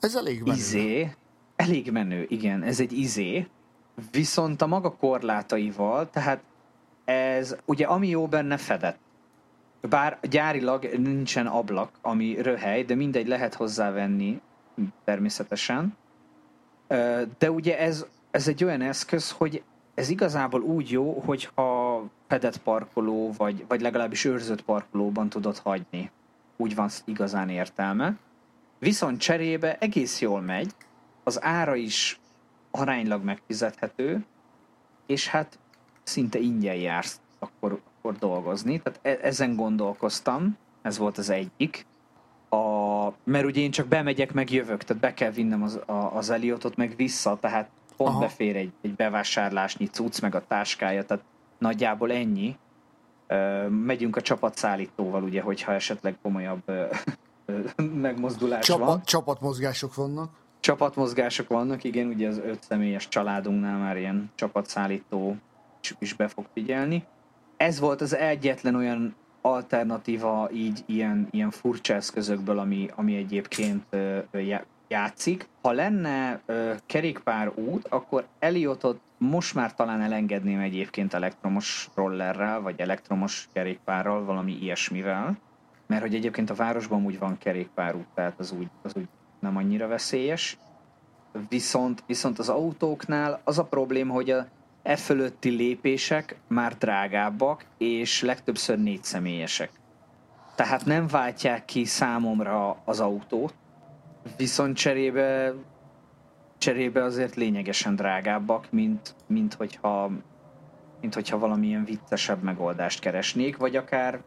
ez elég menő. izé, elég menő, igen, ez egy izé, viszont a maga korlátaival, tehát ez ugye ami jó benne fedett. Bár gyárilag nincsen ablak, ami röhely, de mindegy lehet hozzávenni természetesen. De ugye ez, ez egy olyan eszköz, hogy ez igazából úgy jó, hogyha fedett parkoló, vagy, vagy legalábbis őrzött parkolóban tudod hagyni. Úgy van igazán értelme. Viszont cserébe egész jól megy, az ára is aránylag megfizethető, és hát szinte ingyen jársz akkor, akkor dolgozni. Tehát e- ezen gondolkoztam, ez volt az egyik. A, mert ugye én csak bemegyek, meg jövök, tehát be kell vinnem az, a, az Eliotot meg vissza, tehát pont Aha. befér egy, egy bevásárlásnyi cucc, meg a táskája, tehát nagyjából ennyi. Megyünk a csapatszállítóval, ugye, hogyha esetleg komolyabb megmozdulás Csapa, van. Csapatmozgások vannak. Csapatmozgások vannak, igen, ugye az öt személyes családunknál már ilyen csapatszállító is, is be fog figyelni. Ez volt az egyetlen olyan alternatíva így ilyen, ilyen furcsa eszközökből, ami, ami egyébként játszik. Ha lenne kerékpár út, akkor Eliotot most már talán elengedném egyébként elektromos rollerrel, vagy elektromos kerékpárral, valami ilyesmivel. Mert hogy egyébként a városban úgy van kerékpárút, tehát az úgy, az úgy nem annyira veszélyes. Viszont, viszont az autóknál az a probléma, hogy a e fölötti lépések már drágábbak, és legtöbbször négy személyesek. Tehát nem váltják ki számomra az autót, Viszont cserébe, cserébe azért lényegesen drágábbak, mint, mint, hogyha, mint hogyha valamilyen viccesebb megoldást keresnék, vagy akár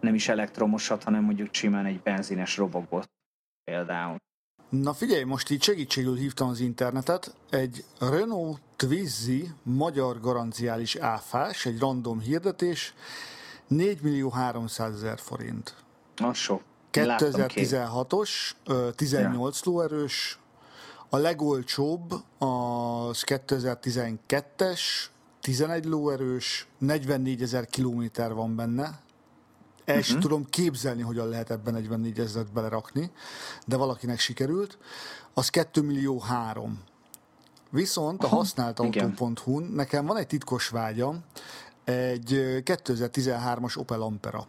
nem is elektromosat, hanem mondjuk simán egy benzines robogot például. Na figyelj, most így segítségül hívtam az internetet. Egy Renault Twizy magyar garanciális áfás, egy random hirdetés, 4 millió 300 ezer forint. Az sok. 2016-os, 18 ja. lóerős, a legolcsóbb az 2012-es, 11 lóerős, 44 ezer kilométer van benne, el uh-huh. sem tudom képzelni, hogyan lehet ebben 44 ezeret belerakni, de valakinek sikerült. Az 2 millió 3. Viszont a használt autó.hu-n nekem van egy titkos vágyam, egy 2013-as Opel Ampera.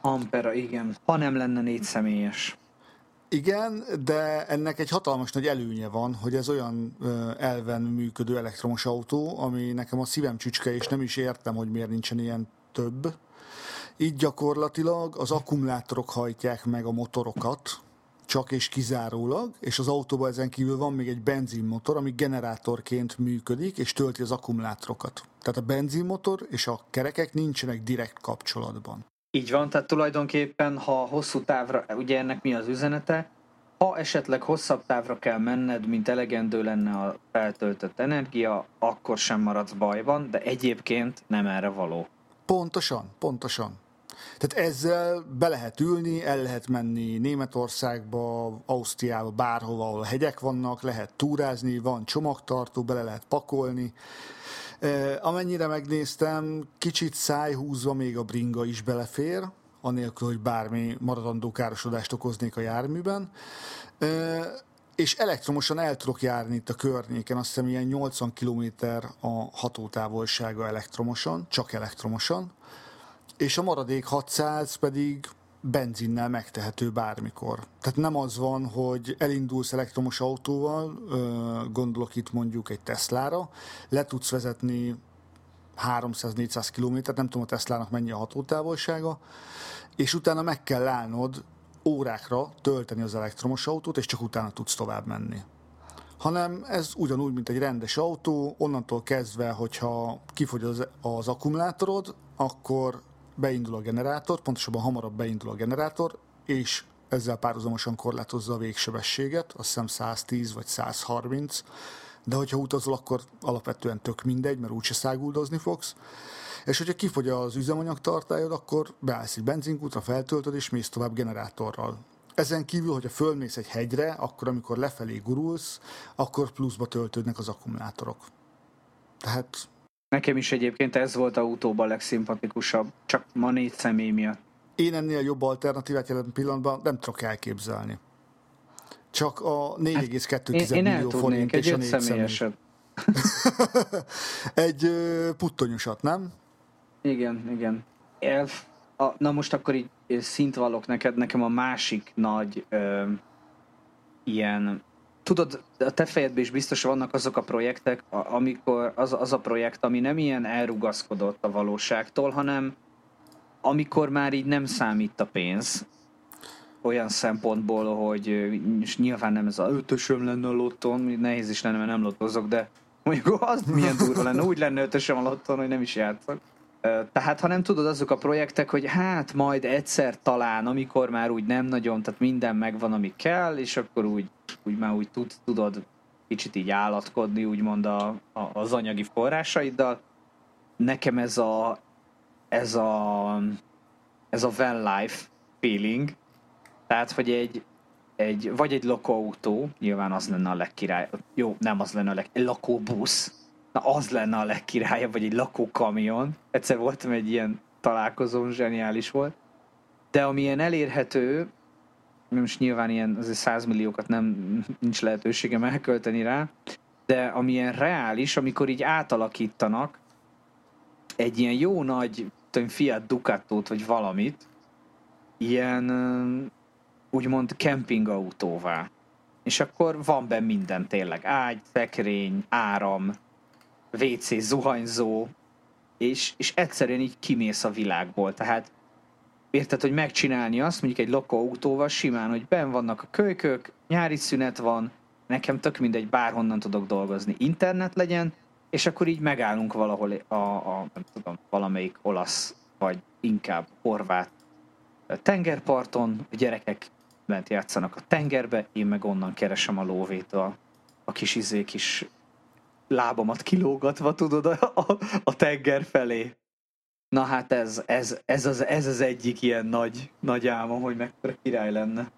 Ampera, igen. Ha nem lenne négy személyes. Igen, de ennek egy hatalmas nagy előnye van, hogy ez olyan elven működő elektromos autó, ami nekem a szívem csücske, és nem is értem, hogy miért nincsen ilyen több. Így gyakorlatilag az akkumulátorok hajtják meg a motorokat, csak és kizárólag, és az autóban ezen kívül van még egy benzinmotor, ami generátorként működik, és tölti az akkumulátorokat. Tehát a benzinmotor és a kerekek nincsenek direkt kapcsolatban. Így van, tehát tulajdonképpen, ha hosszú távra, ugye ennek mi az üzenete, ha esetleg hosszabb távra kell menned, mint elegendő lenne a feltöltött energia, akkor sem maradsz bajban, de egyébként nem erre való. Pontosan, pontosan. Tehát ezzel be lehet ülni, el lehet menni Németországba, Ausztriába, bárhova, ahol hegyek vannak, lehet túrázni, van csomagtartó, bele lehet pakolni. Amennyire megnéztem, kicsit szájhúzva még a bringa is belefér, anélkül, hogy bármi maradandó károsodást okoznék a járműben. És elektromosan el tudok járni itt a környéken, azt hiszem ilyen 80 km a hatótávolsága elektromosan, csak elektromosan és a maradék 600 pedig benzinnel megtehető bármikor. Tehát nem az van, hogy elindulsz elektromos autóval, gondolok itt mondjuk egy Teslára, le tudsz vezetni 300-400 kilométert, nem tudom a Teslának mennyi a hatótávolsága, és utána meg kell állnod órákra tölteni az elektromos autót, és csak utána tudsz tovább menni. Hanem ez ugyanúgy, mint egy rendes autó, onnantól kezdve, hogyha kifogy az, az akkumulátorod, akkor beindul a generátor, pontosabban hamarabb beindul a generátor, és ezzel párhuzamosan korlátozza a végsebességet, azt hiszem 110 vagy 130, de hogyha utazol, akkor alapvetően tök mindegy, mert úgyse száguldozni fogsz. És hogyha kifogy az üzemanyag tartályod, akkor beállsz egy benzinkútra, feltöltöd, és mész tovább generátorral. Ezen kívül, hogyha fölmész egy hegyre, akkor amikor lefelé gurulsz, akkor pluszba töltődnek az akkumulátorok. Tehát Nekem is egyébként ez volt autóban a legszimpatikusabb, csak ma négy személy miatt. Én ennél jobb alternatívát jelen pillanatban nem tudok elképzelni. Csak a 4,2 hát én, én millió forint egy és a négy személyeset. egy puttonyosat, nem? Igen, igen. Elf, a, na most akkor így szint vallok neked, nekem a másik nagy ö, ilyen tudod, a te fejedben is biztos vannak azok a projektek, amikor az, az a projekt, ami nem ilyen elrugaszkodott a valóságtól, hanem amikor már így nem számít a pénz, olyan szempontból, hogy és nyilván nem ez a ötösöm lenne a lotton, nehéz is lenne, mert nem lottozok, de mondjuk az milyen durva lenne, úgy lenne ötösöm a lotton, hogy nem is játszok. Tehát, ha nem tudod azok a projektek, hogy hát majd egyszer talán, amikor már úgy nem nagyon, tehát minden megvan, ami kell, és akkor úgy, úgy már úgy tud, tudod kicsit így állatkodni, úgymond a, a, az anyagi forrásaiddal. Nekem ez a ez a ez a van life feeling, tehát, hogy egy, egy vagy egy lakóautó, nyilván az lenne a legkirály, jó, nem az lenne a leg, egy lakóbusz, na az lenne a legkirályabb, vagy egy lakókamion. Egyszer voltam egy ilyen találkozón, zseniális volt. De amilyen elérhető, most nyilván ilyen azért 100 milliókat nem, nincs lehetőségem elkölteni rá, de amilyen reális, amikor így átalakítanak egy ilyen jó nagy tudom, Fiat Ducatót, vagy valamit, ilyen úgymond kempingautóvá. És akkor van benne minden tényleg. Ágy, szekrény, áram, WC, zuhanyzó, és, és egyszerűen így kimész a világból. Tehát érted, hogy megcsinálni azt, mondjuk egy autóval simán, hogy ben vannak a kölykök, nyári szünet van, nekem tök mindegy, bárhonnan tudok dolgozni. Internet legyen, és akkor így megállunk valahol a, a nem tudom, valamelyik olasz, vagy inkább horvát tengerparton, a gyerekek bent játszanak a tengerbe, én meg onnan keresem a lóvét a, a kis izé, kis lábamat kilógatva, tudod, a, a, a tenger felé. Na hát ez, ez, ez, az, ez az egyik ilyen nagy, nagy álmom, hogy mekkora király lenne.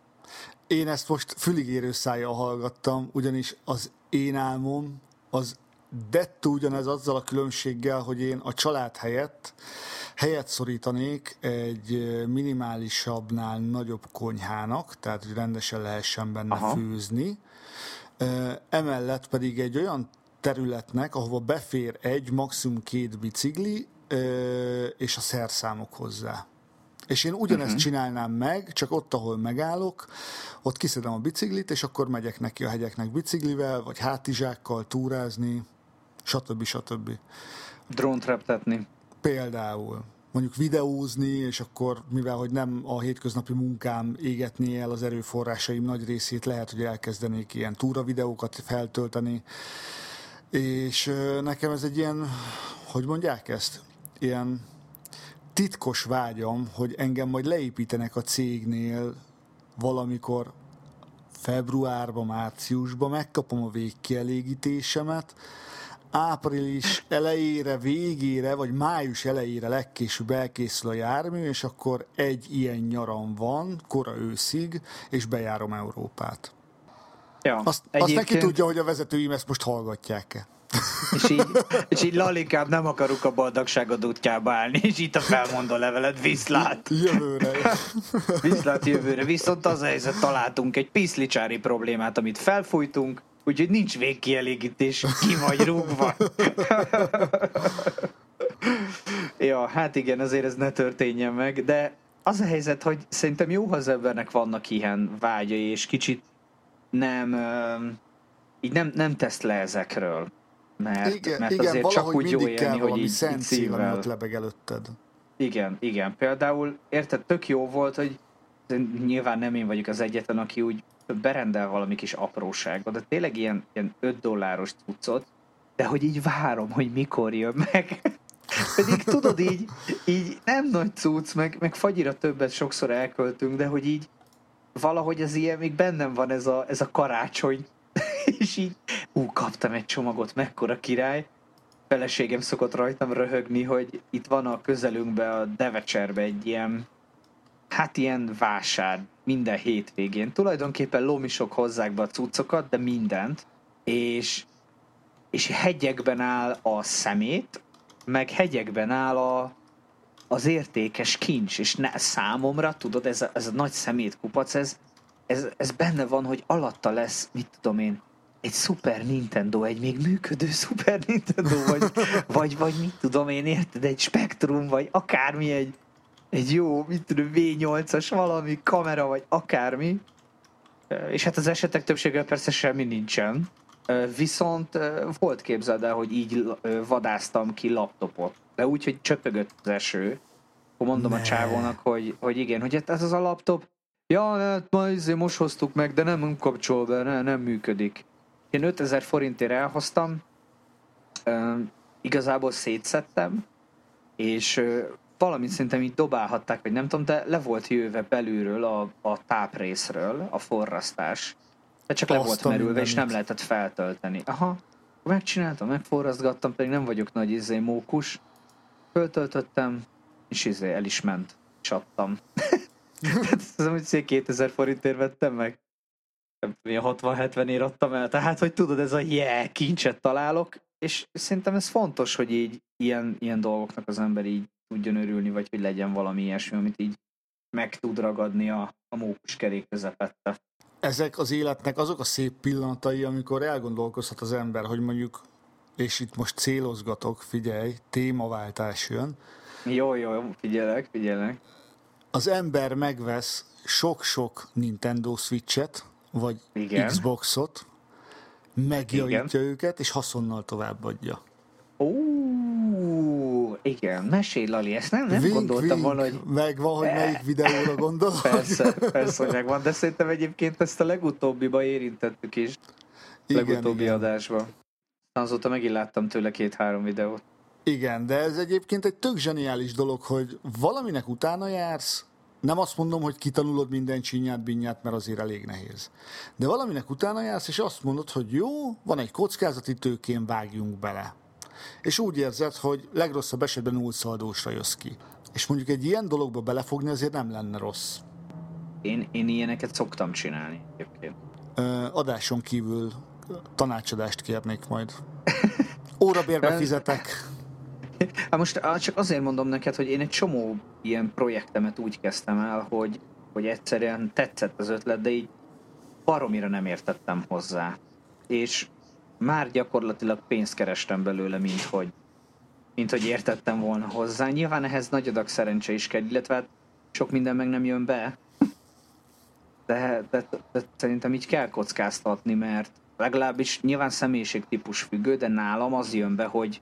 Én ezt most füligérő szájjal hallgattam, ugyanis az én álmom az dettó ugyanez azzal a különbséggel, hogy én a család helyett helyet szorítanék egy minimálisabbnál nagyobb konyhának, tehát hogy rendesen lehessen benne Aha. főzni. Emellett pedig egy olyan területnek, ahova befér egy, maximum két bicikli, és a szerszámok hozzá. És én ugyanezt uh-huh. csinálnám meg, csak ott, ahol megállok, ott kiszedem a biciklit, és akkor megyek neki a hegyeknek biciklivel, vagy hátizsákkal túrázni, stb. stb. Drónt reptetni. Például. Mondjuk videózni, és akkor, mivel hogy nem a hétköznapi munkám égetné el az erőforrásaim nagy részét, lehet, hogy elkezdenék ilyen túra videókat feltölteni. És nekem ez egy ilyen, hogy mondják ezt? Ilyen titkos vágyam, hogy engem majd leépítenek a cégnél valamikor februárban, márciusban, megkapom a végkielégítésemet, április elejére, végére, vagy május elejére legkésőbb elkészül a jármű, és akkor egy ilyen nyaram van, kora őszig, és bejárom Európát. Ja, azt, egyébként... azt neki tudja, hogy a vezetőim ezt most hallgatják-e. És így, és így lalikám, nem akarok a boldogságod útjába állni, és itt a felmondó leveled, viszlát. Jövőre. Viszlát jövőre. Viszont az a helyzet, találtunk egy piszlicsári problémát, amit felfújtunk, úgyhogy nincs végkielégítés, ki vagy rúgva. ja, hát igen, azért ez ne történjen meg, de az a helyzet, hogy szerintem jó, ha az embernek vannak ilyen vágyai, és kicsit nem, így nem, nem tesz le ezekről. Mert, igen, mert igen, azért csak úgy jó élni, hogy így, szent szívvel. ott lebeg előtted. Igen, igen. Például, érted, tök jó volt, hogy nyilván nem én vagyok az egyetlen, aki úgy berendel valami kis apróságot, de tényleg ilyen, ilyen 5 dolláros cuccot, de hogy így várom, hogy mikor jön meg. Pedig tudod így, így nem nagy cucc, meg, meg fagyira többet sokszor elköltünk, de hogy így valahogy az ilyen még bennem van ez a, ez a karácsony és így, ú, kaptam egy csomagot, mekkora király. Feleségem szokott rajtam röhögni, hogy itt van a közelünkbe, a Devecserbe egy ilyen, hát ilyen vásár minden hétvégén. Tulajdonképpen lomisok hozzák be a cuccokat, de mindent. És, és hegyekben áll a szemét, meg hegyekben áll a, az értékes kincs, és ne, számomra, tudod, ez a, ez a nagy szemétkupac, ez, ez, ez benne van, hogy alatta lesz, mit tudom én, egy Super Nintendo, egy még működő Super Nintendo, vagy, vagy, vagy mit tudom én, érted, egy Spectrum, vagy akármi, egy, egy jó, mit tudom, V8-as valami kamera, vagy akármi. És hát az esetek többsége persze semmi nincsen. Viszont volt képzeld el, hogy így vadáztam ki laptopot. De úgy, hogy csöpögött az eső. Akkor mondom ne. a csávónak, hogy, hogy igen, hogy hát ez az a laptop, ja, hát ma izé most hoztuk meg, de nem kapcsol be, ne, nem működik. Én 5000 forintért elhoztam, igazából szétszettem, és valamint szerintem így dobálhatták, vagy nem tudom, de le volt jöve belülről a, a táprészről a forrasztás. De csak le volt merülve, és nem lehetett feltölteni. Aha, megcsináltam, megforrasztgattam, pedig nem vagyok nagy izé mókus. Föltöltöttem, és izé el is ment. Csattam. Ez hogy 2000 forintért vettem meg nem tudom, 60-70 ér adtam el, tehát hogy tudod, ez a yeah, kincset találok, és szerintem ez fontos, hogy így ilyen, ilyen dolgoknak az ember így tudjon örülni, vagy hogy legyen valami ilyesmi, amit így meg tud ragadni a, a mókus kerék közepette. Ezek az életnek azok a szép pillanatai, amikor elgondolkozhat az ember, hogy mondjuk, és itt most célozgatok, figyelj, témaváltás jön. Jó, jó, figyelek, figyelek. Az ember megvesz sok-sok Nintendo Switch-et, vagy Igen. Xboxot, megjavítja igen. őket, és haszonnal továbbadja. Ó, igen, mesélj Lali, ezt nem, nem vink, gondoltam vink. volna, hogy... Megvan, hogy melyik videóra gondol. persze, persze, hogy megvan, de szerintem egyébként ezt a legutóbbiba érintettük is. Igen, legutóbbi igen. adásban. Azóta megint láttam tőle két-három videót. Igen, de ez egyébként egy tök zseniális dolog, hogy valaminek utána jársz, nem azt mondom, hogy kitanulod minden csinyát, binyát, mert azért elég nehéz. De valaminek utána jársz, és azt mondod, hogy jó, van egy kockázati tőkén, vágjunk bele. És úgy érzed, hogy legrosszabb esetben nullszaldósra jössz ki. És mondjuk egy ilyen dologba belefogni azért nem lenne rossz. Én, én ilyeneket szoktam csinálni egyébként. Ö, adáson kívül tanácsadást kérnék majd. Órabérbe fizetek. Hát most csak azért mondom neked, hogy én egy csomó ilyen projektemet úgy kezdtem el, hogy, hogy egyszerűen tetszett az ötlet, de így baromira nem értettem hozzá. És már gyakorlatilag pénzt kerestem belőle, mint hogy, mint hogy értettem volna hozzá. Nyilván ehhez nagy adag szerencse is kell, illetve hát sok minden meg nem jön be. De, de, de, szerintem így kell kockáztatni, mert legalábbis nyilván személyiségtípus függő, de nálam az jön be, hogy,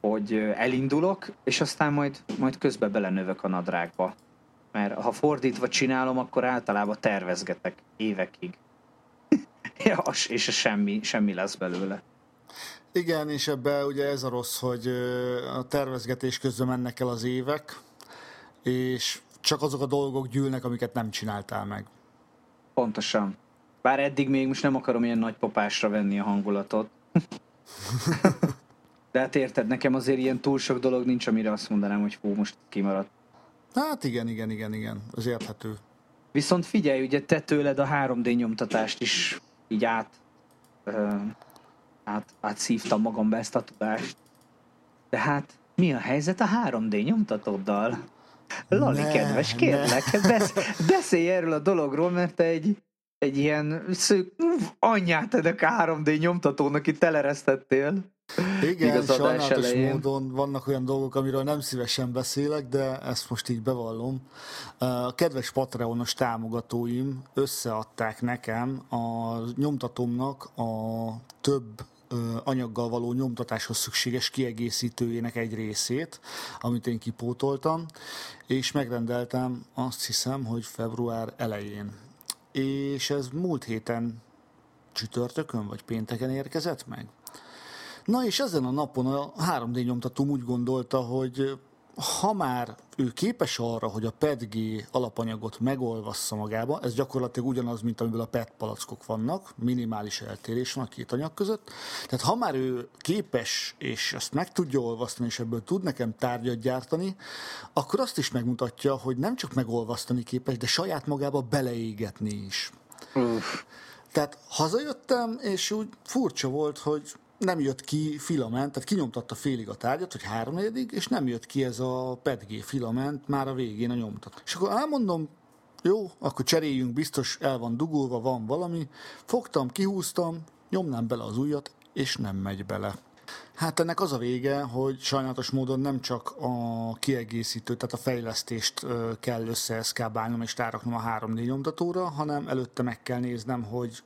hogy elindulok, és aztán majd, majd közben belenövök a nadrágba. Mert ha fordítva csinálom, akkor általában tervezgetek évekig. Ja, és semmi, semmi lesz belőle. Igen, és ebbe ugye ez a rossz, hogy a tervezgetés közben mennek el az évek, és csak azok a dolgok gyűlnek, amiket nem csináltál meg. Pontosan. Bár eddig még most nem akarom ilyen nagy popásra venni a hangulatot. De hát érted, nekem azért ilyen túl sok dolog nincs, amire azt mondanám, hogy fú, most kimaradt. Hát igen, igen, igen, igen, az érthető. Viszont figyelj, ugye te tőled a 3D nyomtatást is így át, ö, át átszívtam magamba ezt a tudást. De hát mi a helyzet a 3D nyomtatóddal? Lali, ne, kedves, kérlek, besz, beszélj erről a dologról, mert egy, egy ilyen szűk, anyját edek 3D nyomtatónak itt teleresztettél. Igen, sajnálatos elején. módon vannak olyan dolgok, amiről nem szívesen beszélek, de ezt most így bevallom. A kedves Patreonos támogatóim összeadták nekem a nyomtatómnak a több anyaggal való nyomtatáshoz szükséges kiegészítőjének egy részét, amit én kipótoltam, és megrendeltem azt hiszem, hogy február elején. És ez múlt héten csütörtökön vagy pénteken érkezett meg. Na és ezen a napon a 3D nyomtatóm úgy gondolta, hogy ha már ő képes arra, hogy a PETG alapanyagot megolvassza magába, ez gyakorlatilag ugyanaz, mint amiből a PET palackok vannak, minimális eltérés van a két anyag között. Tehát ha már ő képes, és ezt meg tudja olvasztani, és ebből tud nekem tárgyat gyártani, akkor azt is megmutatja, hogy nem csak megolvasztani képes, de saját magába beleégetni is. Uff. Tehát hazajöttem, és úgy furcsa volt, hogy nem jött ki filament, tehát kinyomtatta félig a tárgyat, hogy háromnegyedig, és nem jött ki ez a PETG filament már a végén a nyomtat. És akkor elmondom, jó, akkor cseréljünk, biztos el van dugulva, van valami. Fogtam, kihúztam, nyomnám bele az ujjat, és nem megy bele. Hát ennek az a vége, hogy sajnálatos módon nem csak a kiegészítő, tehát a fejlesztést kell összeeszkábálnom és táraknom a 3D nyomtatóra, hanem előtte meg kell néznem, hogy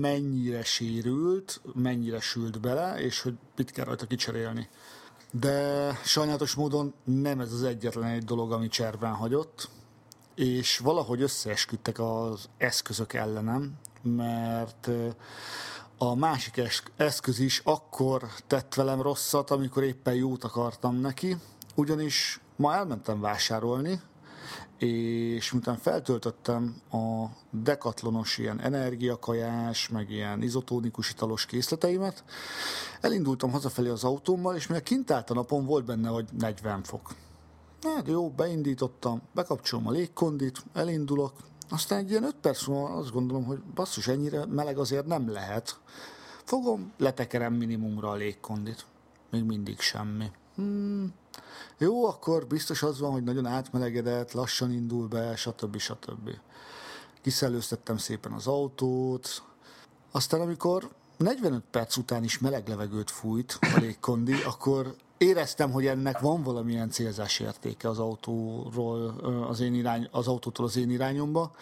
mennyire sérült, mennyire sült bele, és hogy mit kell rajta kicserélni. De sajnálatos módon nem ez az egyetlen egy dolog, ami cserben hagyott, és valahogy összeesküdtek az eszközök ellenem, mert a másik eszköz is akkor tett velem rosszat, amikor éppen jót akartam neki, ugyanis ma elmentem vásárolni, és miután feltöltöttem a dekatlonos ilyen energiakajás, meg ilyen izotónikus italos készleteimet, elindultam hazafelé az autómmal, és mivel kint állt a napon, volt benne, hogy 40 fok. Hát jó, beindítottam, bekapcsolom a légkondit, elindulok, aztán egy ilyen 5 perc múlva azt gondolom, hogy basszus, ennyire meleg azért nem lehet. Fogom, letekerem minimumra a légkondit. Még mindig semmi. Hmm, jó, akkor biztos az van, hogy nagyon átmelegedett, lassan indul be, stb. stb. Kiszellőztettem szépen az autót, aztán amikor 45 perc után is meleg levegőt fújt a légkondi, akkor éreztem, hogy ennek van valamilyen célzás értéke az autóról, az, én irány, az autótól az én irányomba.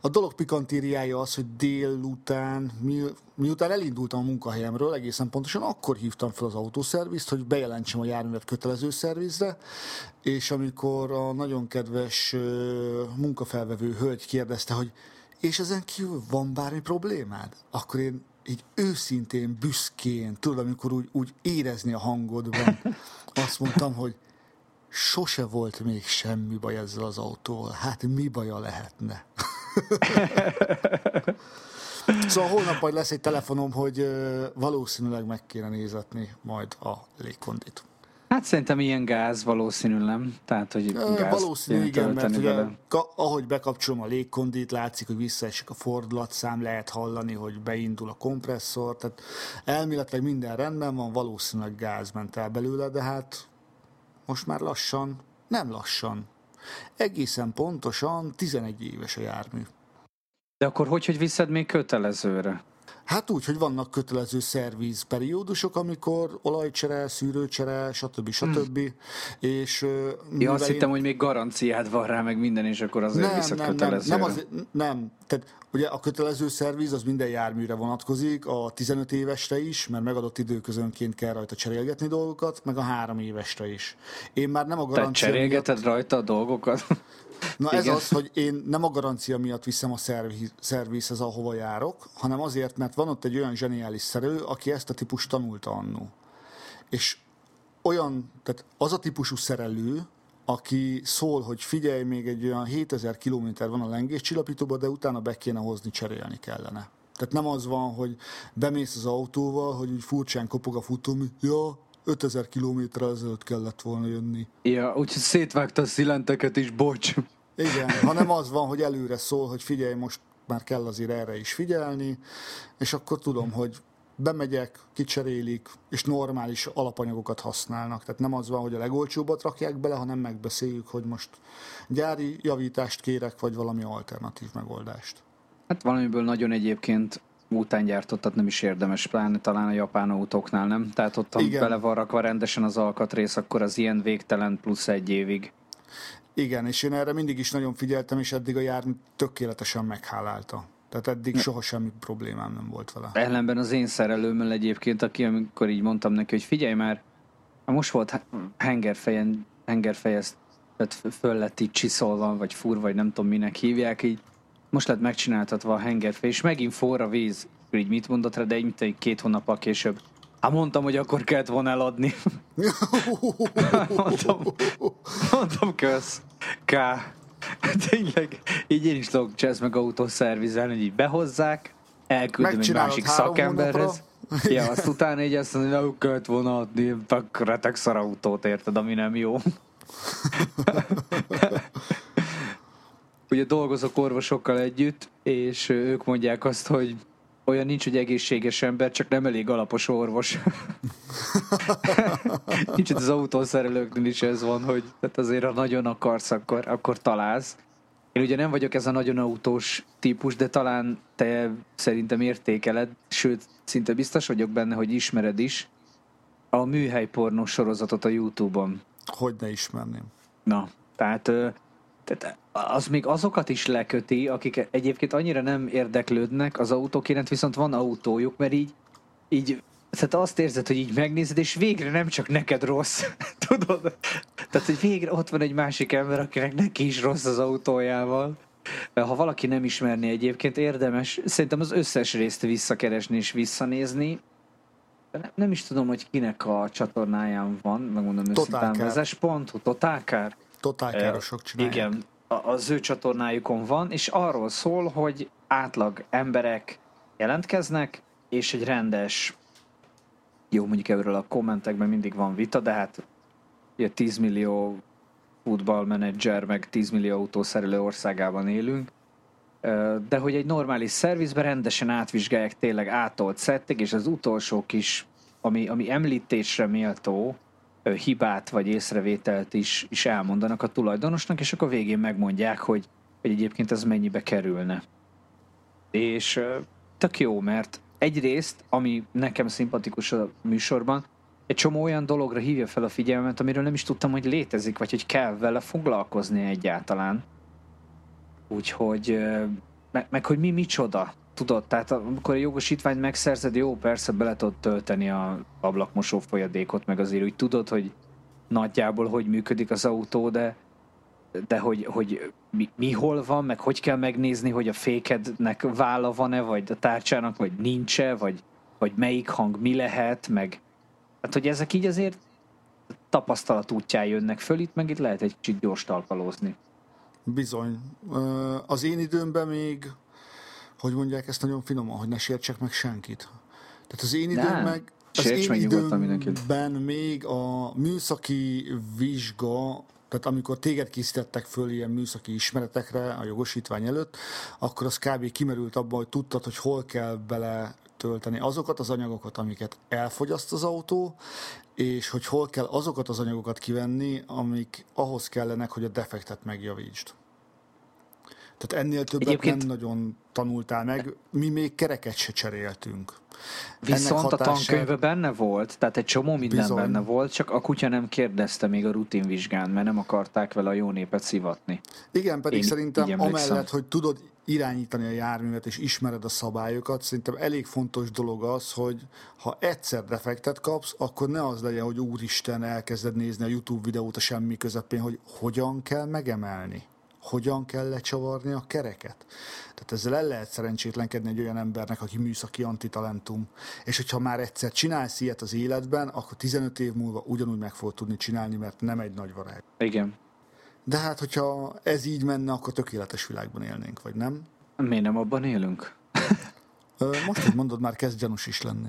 A dolog pikantériája az, hogy délután, mi, miután elindultam a munkahelyemről, egészen pontosan akkor hívtam fel az autószervizt, hogy bejelentsem a járművet kötelező szervizre, és amikor a nagyon kedves munkafelvevő hölgy kérdezte, hogy és ezen kívül van bármi problémád? Akkor én így őszintén, büszkén, tudod, amikor úgy, úgy érezni a hangodban, azt mondtam, hogy sose volt még semmi baj ezzel az autóval. Hát mi baja lehetne? szóval holnap majd lesz egy telefonom, hogy valószínűleg meg kéne nézetni majd a légkondit. Hát szerintem ilyen gáz valószínű nem. Tehát, hogy gáz Valószínű, igen, mert ugye, ka, ahogy bekapcsolom a légkondit, látszik, hogy visszaesik a fordulatszám, lehet hallani, hogy beindul a kompresszor, tehát elméletileg minden rendben van, valószínűleg gáz ment el belőle, de hát most már lassan, nem lassan, egészen pontosan 11 éves a jármű. De akkor hogy, hogy viszed még kötelezőre? Hát úgy, hogy vannak kötelező szerviz periódusok, amikor olajcsere, szűrőcsere, stb. stb. Hmm. És, ja, azt én... hittem, hogy még garanciád van rá, meg minden, és akkor azért nem, nem, kötelezőre. Nem, nem, az, nem. Tehát ugye a kötelező szerviz az minden járműre vonatkozik, a 15 évesre is, mert megadott időközönként kell rajta cserélgetni dolgokat, meg a három évesre is. Én már nem a garancia Te cserélgeted miatt... rajta a dolgokat? Na Igen. ez az, hogy én nem a garancia miatt viszem a szervizhez, ahova járok, hanem azért, mert van ott egy olyan zseniális szerő, aki ezt a típust tanulta annó. És olyan, tehát az a típusú szerelő, aki szól, hogy figyelj, még egy olyan 7000 km van a lengéscsillapítóba, de utána be kéne hozni, cserélni kellene. Tehát nem az van, hogy bemész az autóval, hogy úgy furcsán kopog a futóm, ja, 5000 kilométerre ezelőtt kellett volna jönni. Ja, úgyhogy szétvágta a szilenteket is, bocs. Igen, hanem az van, hogy előre szól, hogy figyelj, most már kell azért erre is figyelni, és akkor tudom, hogy bemegyek, kicserélik, és normális alapanyagokat használnak. Tehát nem az van, hogy a legolcsóbbat rakják bele, hanem megbeszéljük, hogy most gyári javítást kérek, vagy valami alternatív megoldást. Hát valamiből nagyon egyébként után gyártottat nem is érdemes, pláne talán a japán autóknál, nem? Tehát ott, ha bele van rakva rendesen az alkatrész, akkor az ilyen végtelen plusz egy évig. Igen, és én erre mindig is nagyon figyeltem, és eddig a jármű tökéletesen meghálálta. Tehát eddig soha semmi problémám nem volt vele. Ellenben az én szerelőmmel egyébként, aki amikor így mondtam neki, hogy figyelj már, most volt hengerfejen, hengerfejezt, tehát föl lett így csiszolva, vagy fur, vagy nem tudom minek hívják, így most lett megcsináltatva a hengerfej, és megint forra víz. Így mit mondott rá, de egy, mint egy két hónappal később. Hát mondtam, hogy akkor kellett volna eladni. mondtam, mondtam, kösz. K. Tényleg, így én is tudok jazz meg autószervizelni, hogy így behozzák, elküldöm egy másik szakemberhez. Ja, azt utána így azt mondja, hogy kellett volna adni, retek szarautót, érted, ami nem jó. Ugye dolgozok orvosokkal együtt, és ők mondják azt, hogy olyan nincs, hogy egészséges ember, csak nem elég alapos orvos. nincs, az autószerelőknél is ez van, hogy tehát azért ha nagyon akarsz, akkor, akkor találsz. Én ugye nem vagyok ez a nagyon autós típus, de talán te szerintem értékeled, sőt, szinte biztos vagyok benne, hogy ismered is a műhelypornó sorozatot a Youtube-on. Hogy ne ismerném. Na, tehát tehát az még azokat is leköti, akik egyébként annyira nem érdeklődnek az autók iránt, viszont van autójuk, mert így, így tehát azt érzed, hogy így megnézed, és végre nem csak neked rossz, tudod? Tehát, hogy végre ott van egy másik ember, akinek neki is rossz az autójával. Ha valaki nem ismerné egyébként, érdemes szerintem az összes részt visszakeresni és visszanézni. Nem, nem is tudom, hogy kinek a csatornáján van, megmondom őszintén, vezes.hu, Totálkár. Totálkárosok csinálják. Igen, az ő csatornájukon van, és arról szól, hogy átlag emberek jelentkeznek, és egy rendes, jó mondjuk erről a kommentekben mindig van vita, de hát ugye 10 millió futballmenedzser, meg 10 millió autószerelő országában élünk, de hogy egy normális szervizben rendesen átvizsgálják tényleg átolt szettig, és az utolsó kis, ami, ami említésre méltó, hibát vagy észrevételt is, is elmondanak a tulajdonosnak, és akkor végén megmondják, hogy, hogy egyébként ez mennyibe kerülne. És tök jó, mert egyrészt, ami nekem szimpatikus a műsorban, egy csomó olyan dologra hívja fel a figyelmet, amiről nem is tudtam, hogy létezik, vagy hogy kell vele foglalkozni egyáltalán. Úgyhogy, meg, meg hogy mi micsoda tudod, tehát amikor a jogosítványt megszerzed, jó, persze bele tudod tölteni a ablakmosó folyadékot, meg azért úgy tudod, hogy nagyjából hogy működik az autó, de, de hogy, hogy mi, mi hol van, meg hogy kell megnézni, hogy a fékednek vála van-e, vagy a tárcsának, vagy nincs-e, vagy, vagy melyik hang mi lehet, meg hát hogy ezek így azért tapasztalat útján jönnek föl, itt meg itt lehet egy kicsit gyors talpalózni. Bizony. Az én időmben még hogy mondják ezt nagyon finoman, hogy ne sértsek meg senkit. Tehát az én időm meg az én időmben még a műszaki vizsga tehát amikor téged készítettek föl ilyen műszaki ismeretekre a jogosítvány előtt, akkor az kb. kimerült abban, hogy tudtad, hogy hol kell bele tölteni azokat az anyagokat, amiket elfogyaszt az autó, és hogy hol kell azokat az anyagokat kivenni, amik ahhoz kellenek, hogy a defektet megjavítsd. Tehát ennél többet Egyébként... nem nagyon tanultál meg, mi még kereket se cseréltünk. Viszont hatása... a tankönyvben benne volt, tehát egy csomó minden Bizony. benne volt, csak a kutya nem kérdezte még a rutinvizsgán, mert nem akarták vele a jó népet szivatni. Igen, pedig Én szerintem amellett, hogy tudod irányítani a járművet és ismered a szabályokat, szerintem elég fontos dolog az, hogy ha egyszer defektet kapsz, akkor ne az legyen, hogy úristen elkezded nézni a YouTube videót a semmi közepén, hogy hogyan kell megemelni hogyan kell lecsavarni a kereket. Tehát ezzel el lehet szerencsétlenkedni egy olyan embernek, aki műszaki antitalentum. És hogyha már egyszer csinálsz ilyet az életben, akkor 15 év múlva ugyanúgy meg fogod tudni csinálni, mert nem egy nagy varázs. Igen. De hát, hogyha ez így menne, akkor tökéletes világban élnénk, vagy nem? Miért nem abban élünk? Most, hogy mondod, már kezd gyanús is lenni.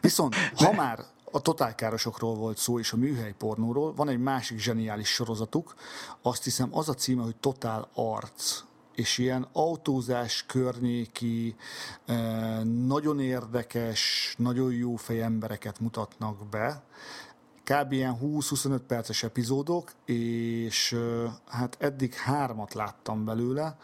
Viszont, ha már a totálkárosokról volt szó, és a műhely pornóról. Van egy másik zseniális sorozatuk, azt hiszem az a címe, hogy Totál Arc és ilyen autózás környéki, eh, nagyon érdekes, nagyon jó fej embereket mutatnak be. Kb. ilyen 20-25 perces epizódok, és eh, hát eddig hármat láttam belőle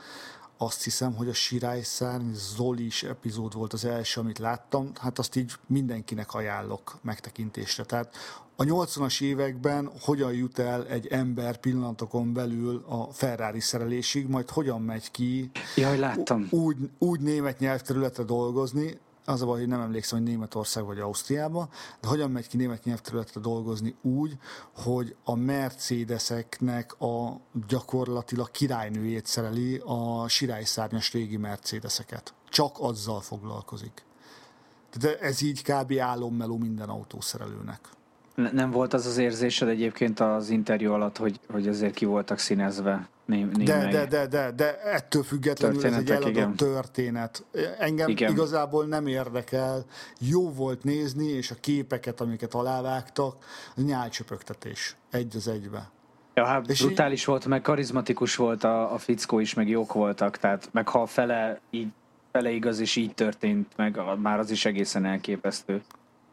azt hiszem, hogy a Sirályszárny Zolis epizód volt az első, amit láttam, hát azt így mindenkinek ajánlok megtekintésre. Tehát a 80-as években hogyan jut el egy ember pillanatokon belül a Ferrari szerelésig, majd hogyan megy ki Jaj, láttam. Úgy, úgy német nyelvterületre dolgozni, az a baj, hogy nem emlékszem, hogy Németország vagy Ausztriába, de hogyan megy ki német nyelvterületre dolgozni úgy, hogy a Mercedeseknek a gyakorlatilag királynőjét szereli a sirályszárnyas régi Mercedeseket. Csak azzal foglalkozik. De ez így kb. álommeló minden autószerelőnek. Nem volt az az érzésed egyébként az interjú alatt, hogy, hogy azért ki voltak színezve Né, de, de, de, de, de ettől függetlenül ez egy eladott igen. történet. Engem igen. igazából nem érdekel. Jó volt nézni, és a képeket, amiket alávágtak, nyálcsöpögtetés. Egy az egybe. Ja, hát és brutális így... volt, meg karizmatikus volt a, a fickó is, meg jók voltak, tehát meg ha a fele, így, fele igaz, és így történt, meg már az is egészen elképesztő.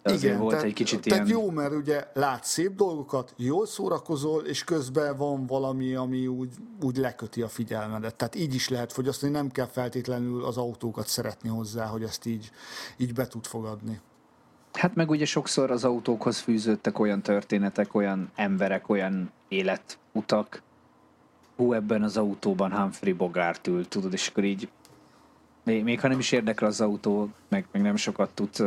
De Igen, volt tehát, egy kicsit tehát ilyen... jó, mert ugye látsz szép dolgokat, jól szórakozol, és közben van valami, ami úgy, úgy leköti a figyelmedet. Tehát így is lehet fogyasztani, nem kell feltétlenül az autókat szeretni hozzá, hogy ezt így, így be tud fogadni. Hát meg ugye sokszor az autókhoz fűződtek olyan történetek, olyan emberek, olyan életutak. Hú, ebben az autóban Humphrey Bogart ült, tudod, és akkor így még, még ha nem is érdekel az autó, meg, meg nem sokat tudsz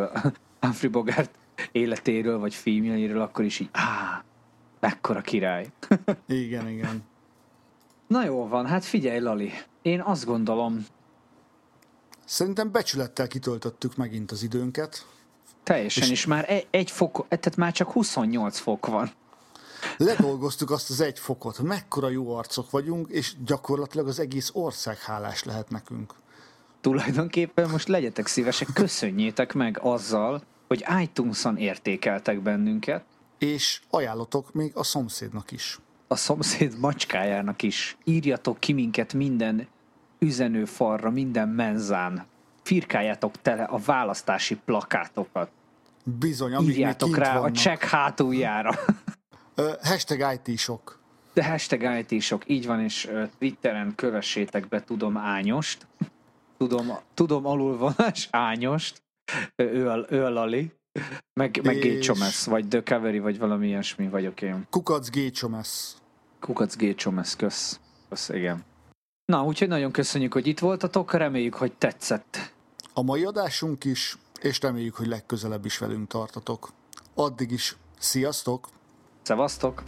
Humphrey Bogart életéről, vagy filmjeiről, akkor is így, á, mekkora király. igen, igen. Na jó van, hát figyelj Lali, én azt gondolom... Szerintem becsülettel kitöltöttük megint az időnket. Teljesen, és, és már egy, egy fok, tehát már csak 28 fok van. Ledolgoztuk azt az egy fokot, mekkora jó arcok vagyunk, és gyakorlatilag az egész ország hálás lehet nekünk. Tulajdonképpen most legyetek szívesek, köszönjétek meg azzal, hogy iTunes-on értékeltek bennünket. És ajánlotok még a szomszédnak is. A szomszéd macskájának is. Írjatok ki minket minden üzenőfalra, minden menzán. Firkáljátok tele a választási plakátokat. Bizony, amíg Írjátok rá vannak. a csekk hátuljára. Uh, hashtag IT-sok. De hashtag IT-sok, így van, és Twitteren kövessétek be Tudom Ányost. Tudom, tudom alulvonás Ányost ő a, ő a Lali, meg, meg. Gécsomesz, vagy The Cavalry, vagy valami ilyesmi vagyok én. Kukac Gécsomesz. Kukac Gécsomesz, kösz. Kösz, igen. Na, úgyhogy nagyon köszönjük, hogy itt voltatok, reméljük, hogy tetszett. A mai adásunk is, és reméljük, hogy legközelebb is velünk tartatok. Addig is, sziasztok! Szevasztok!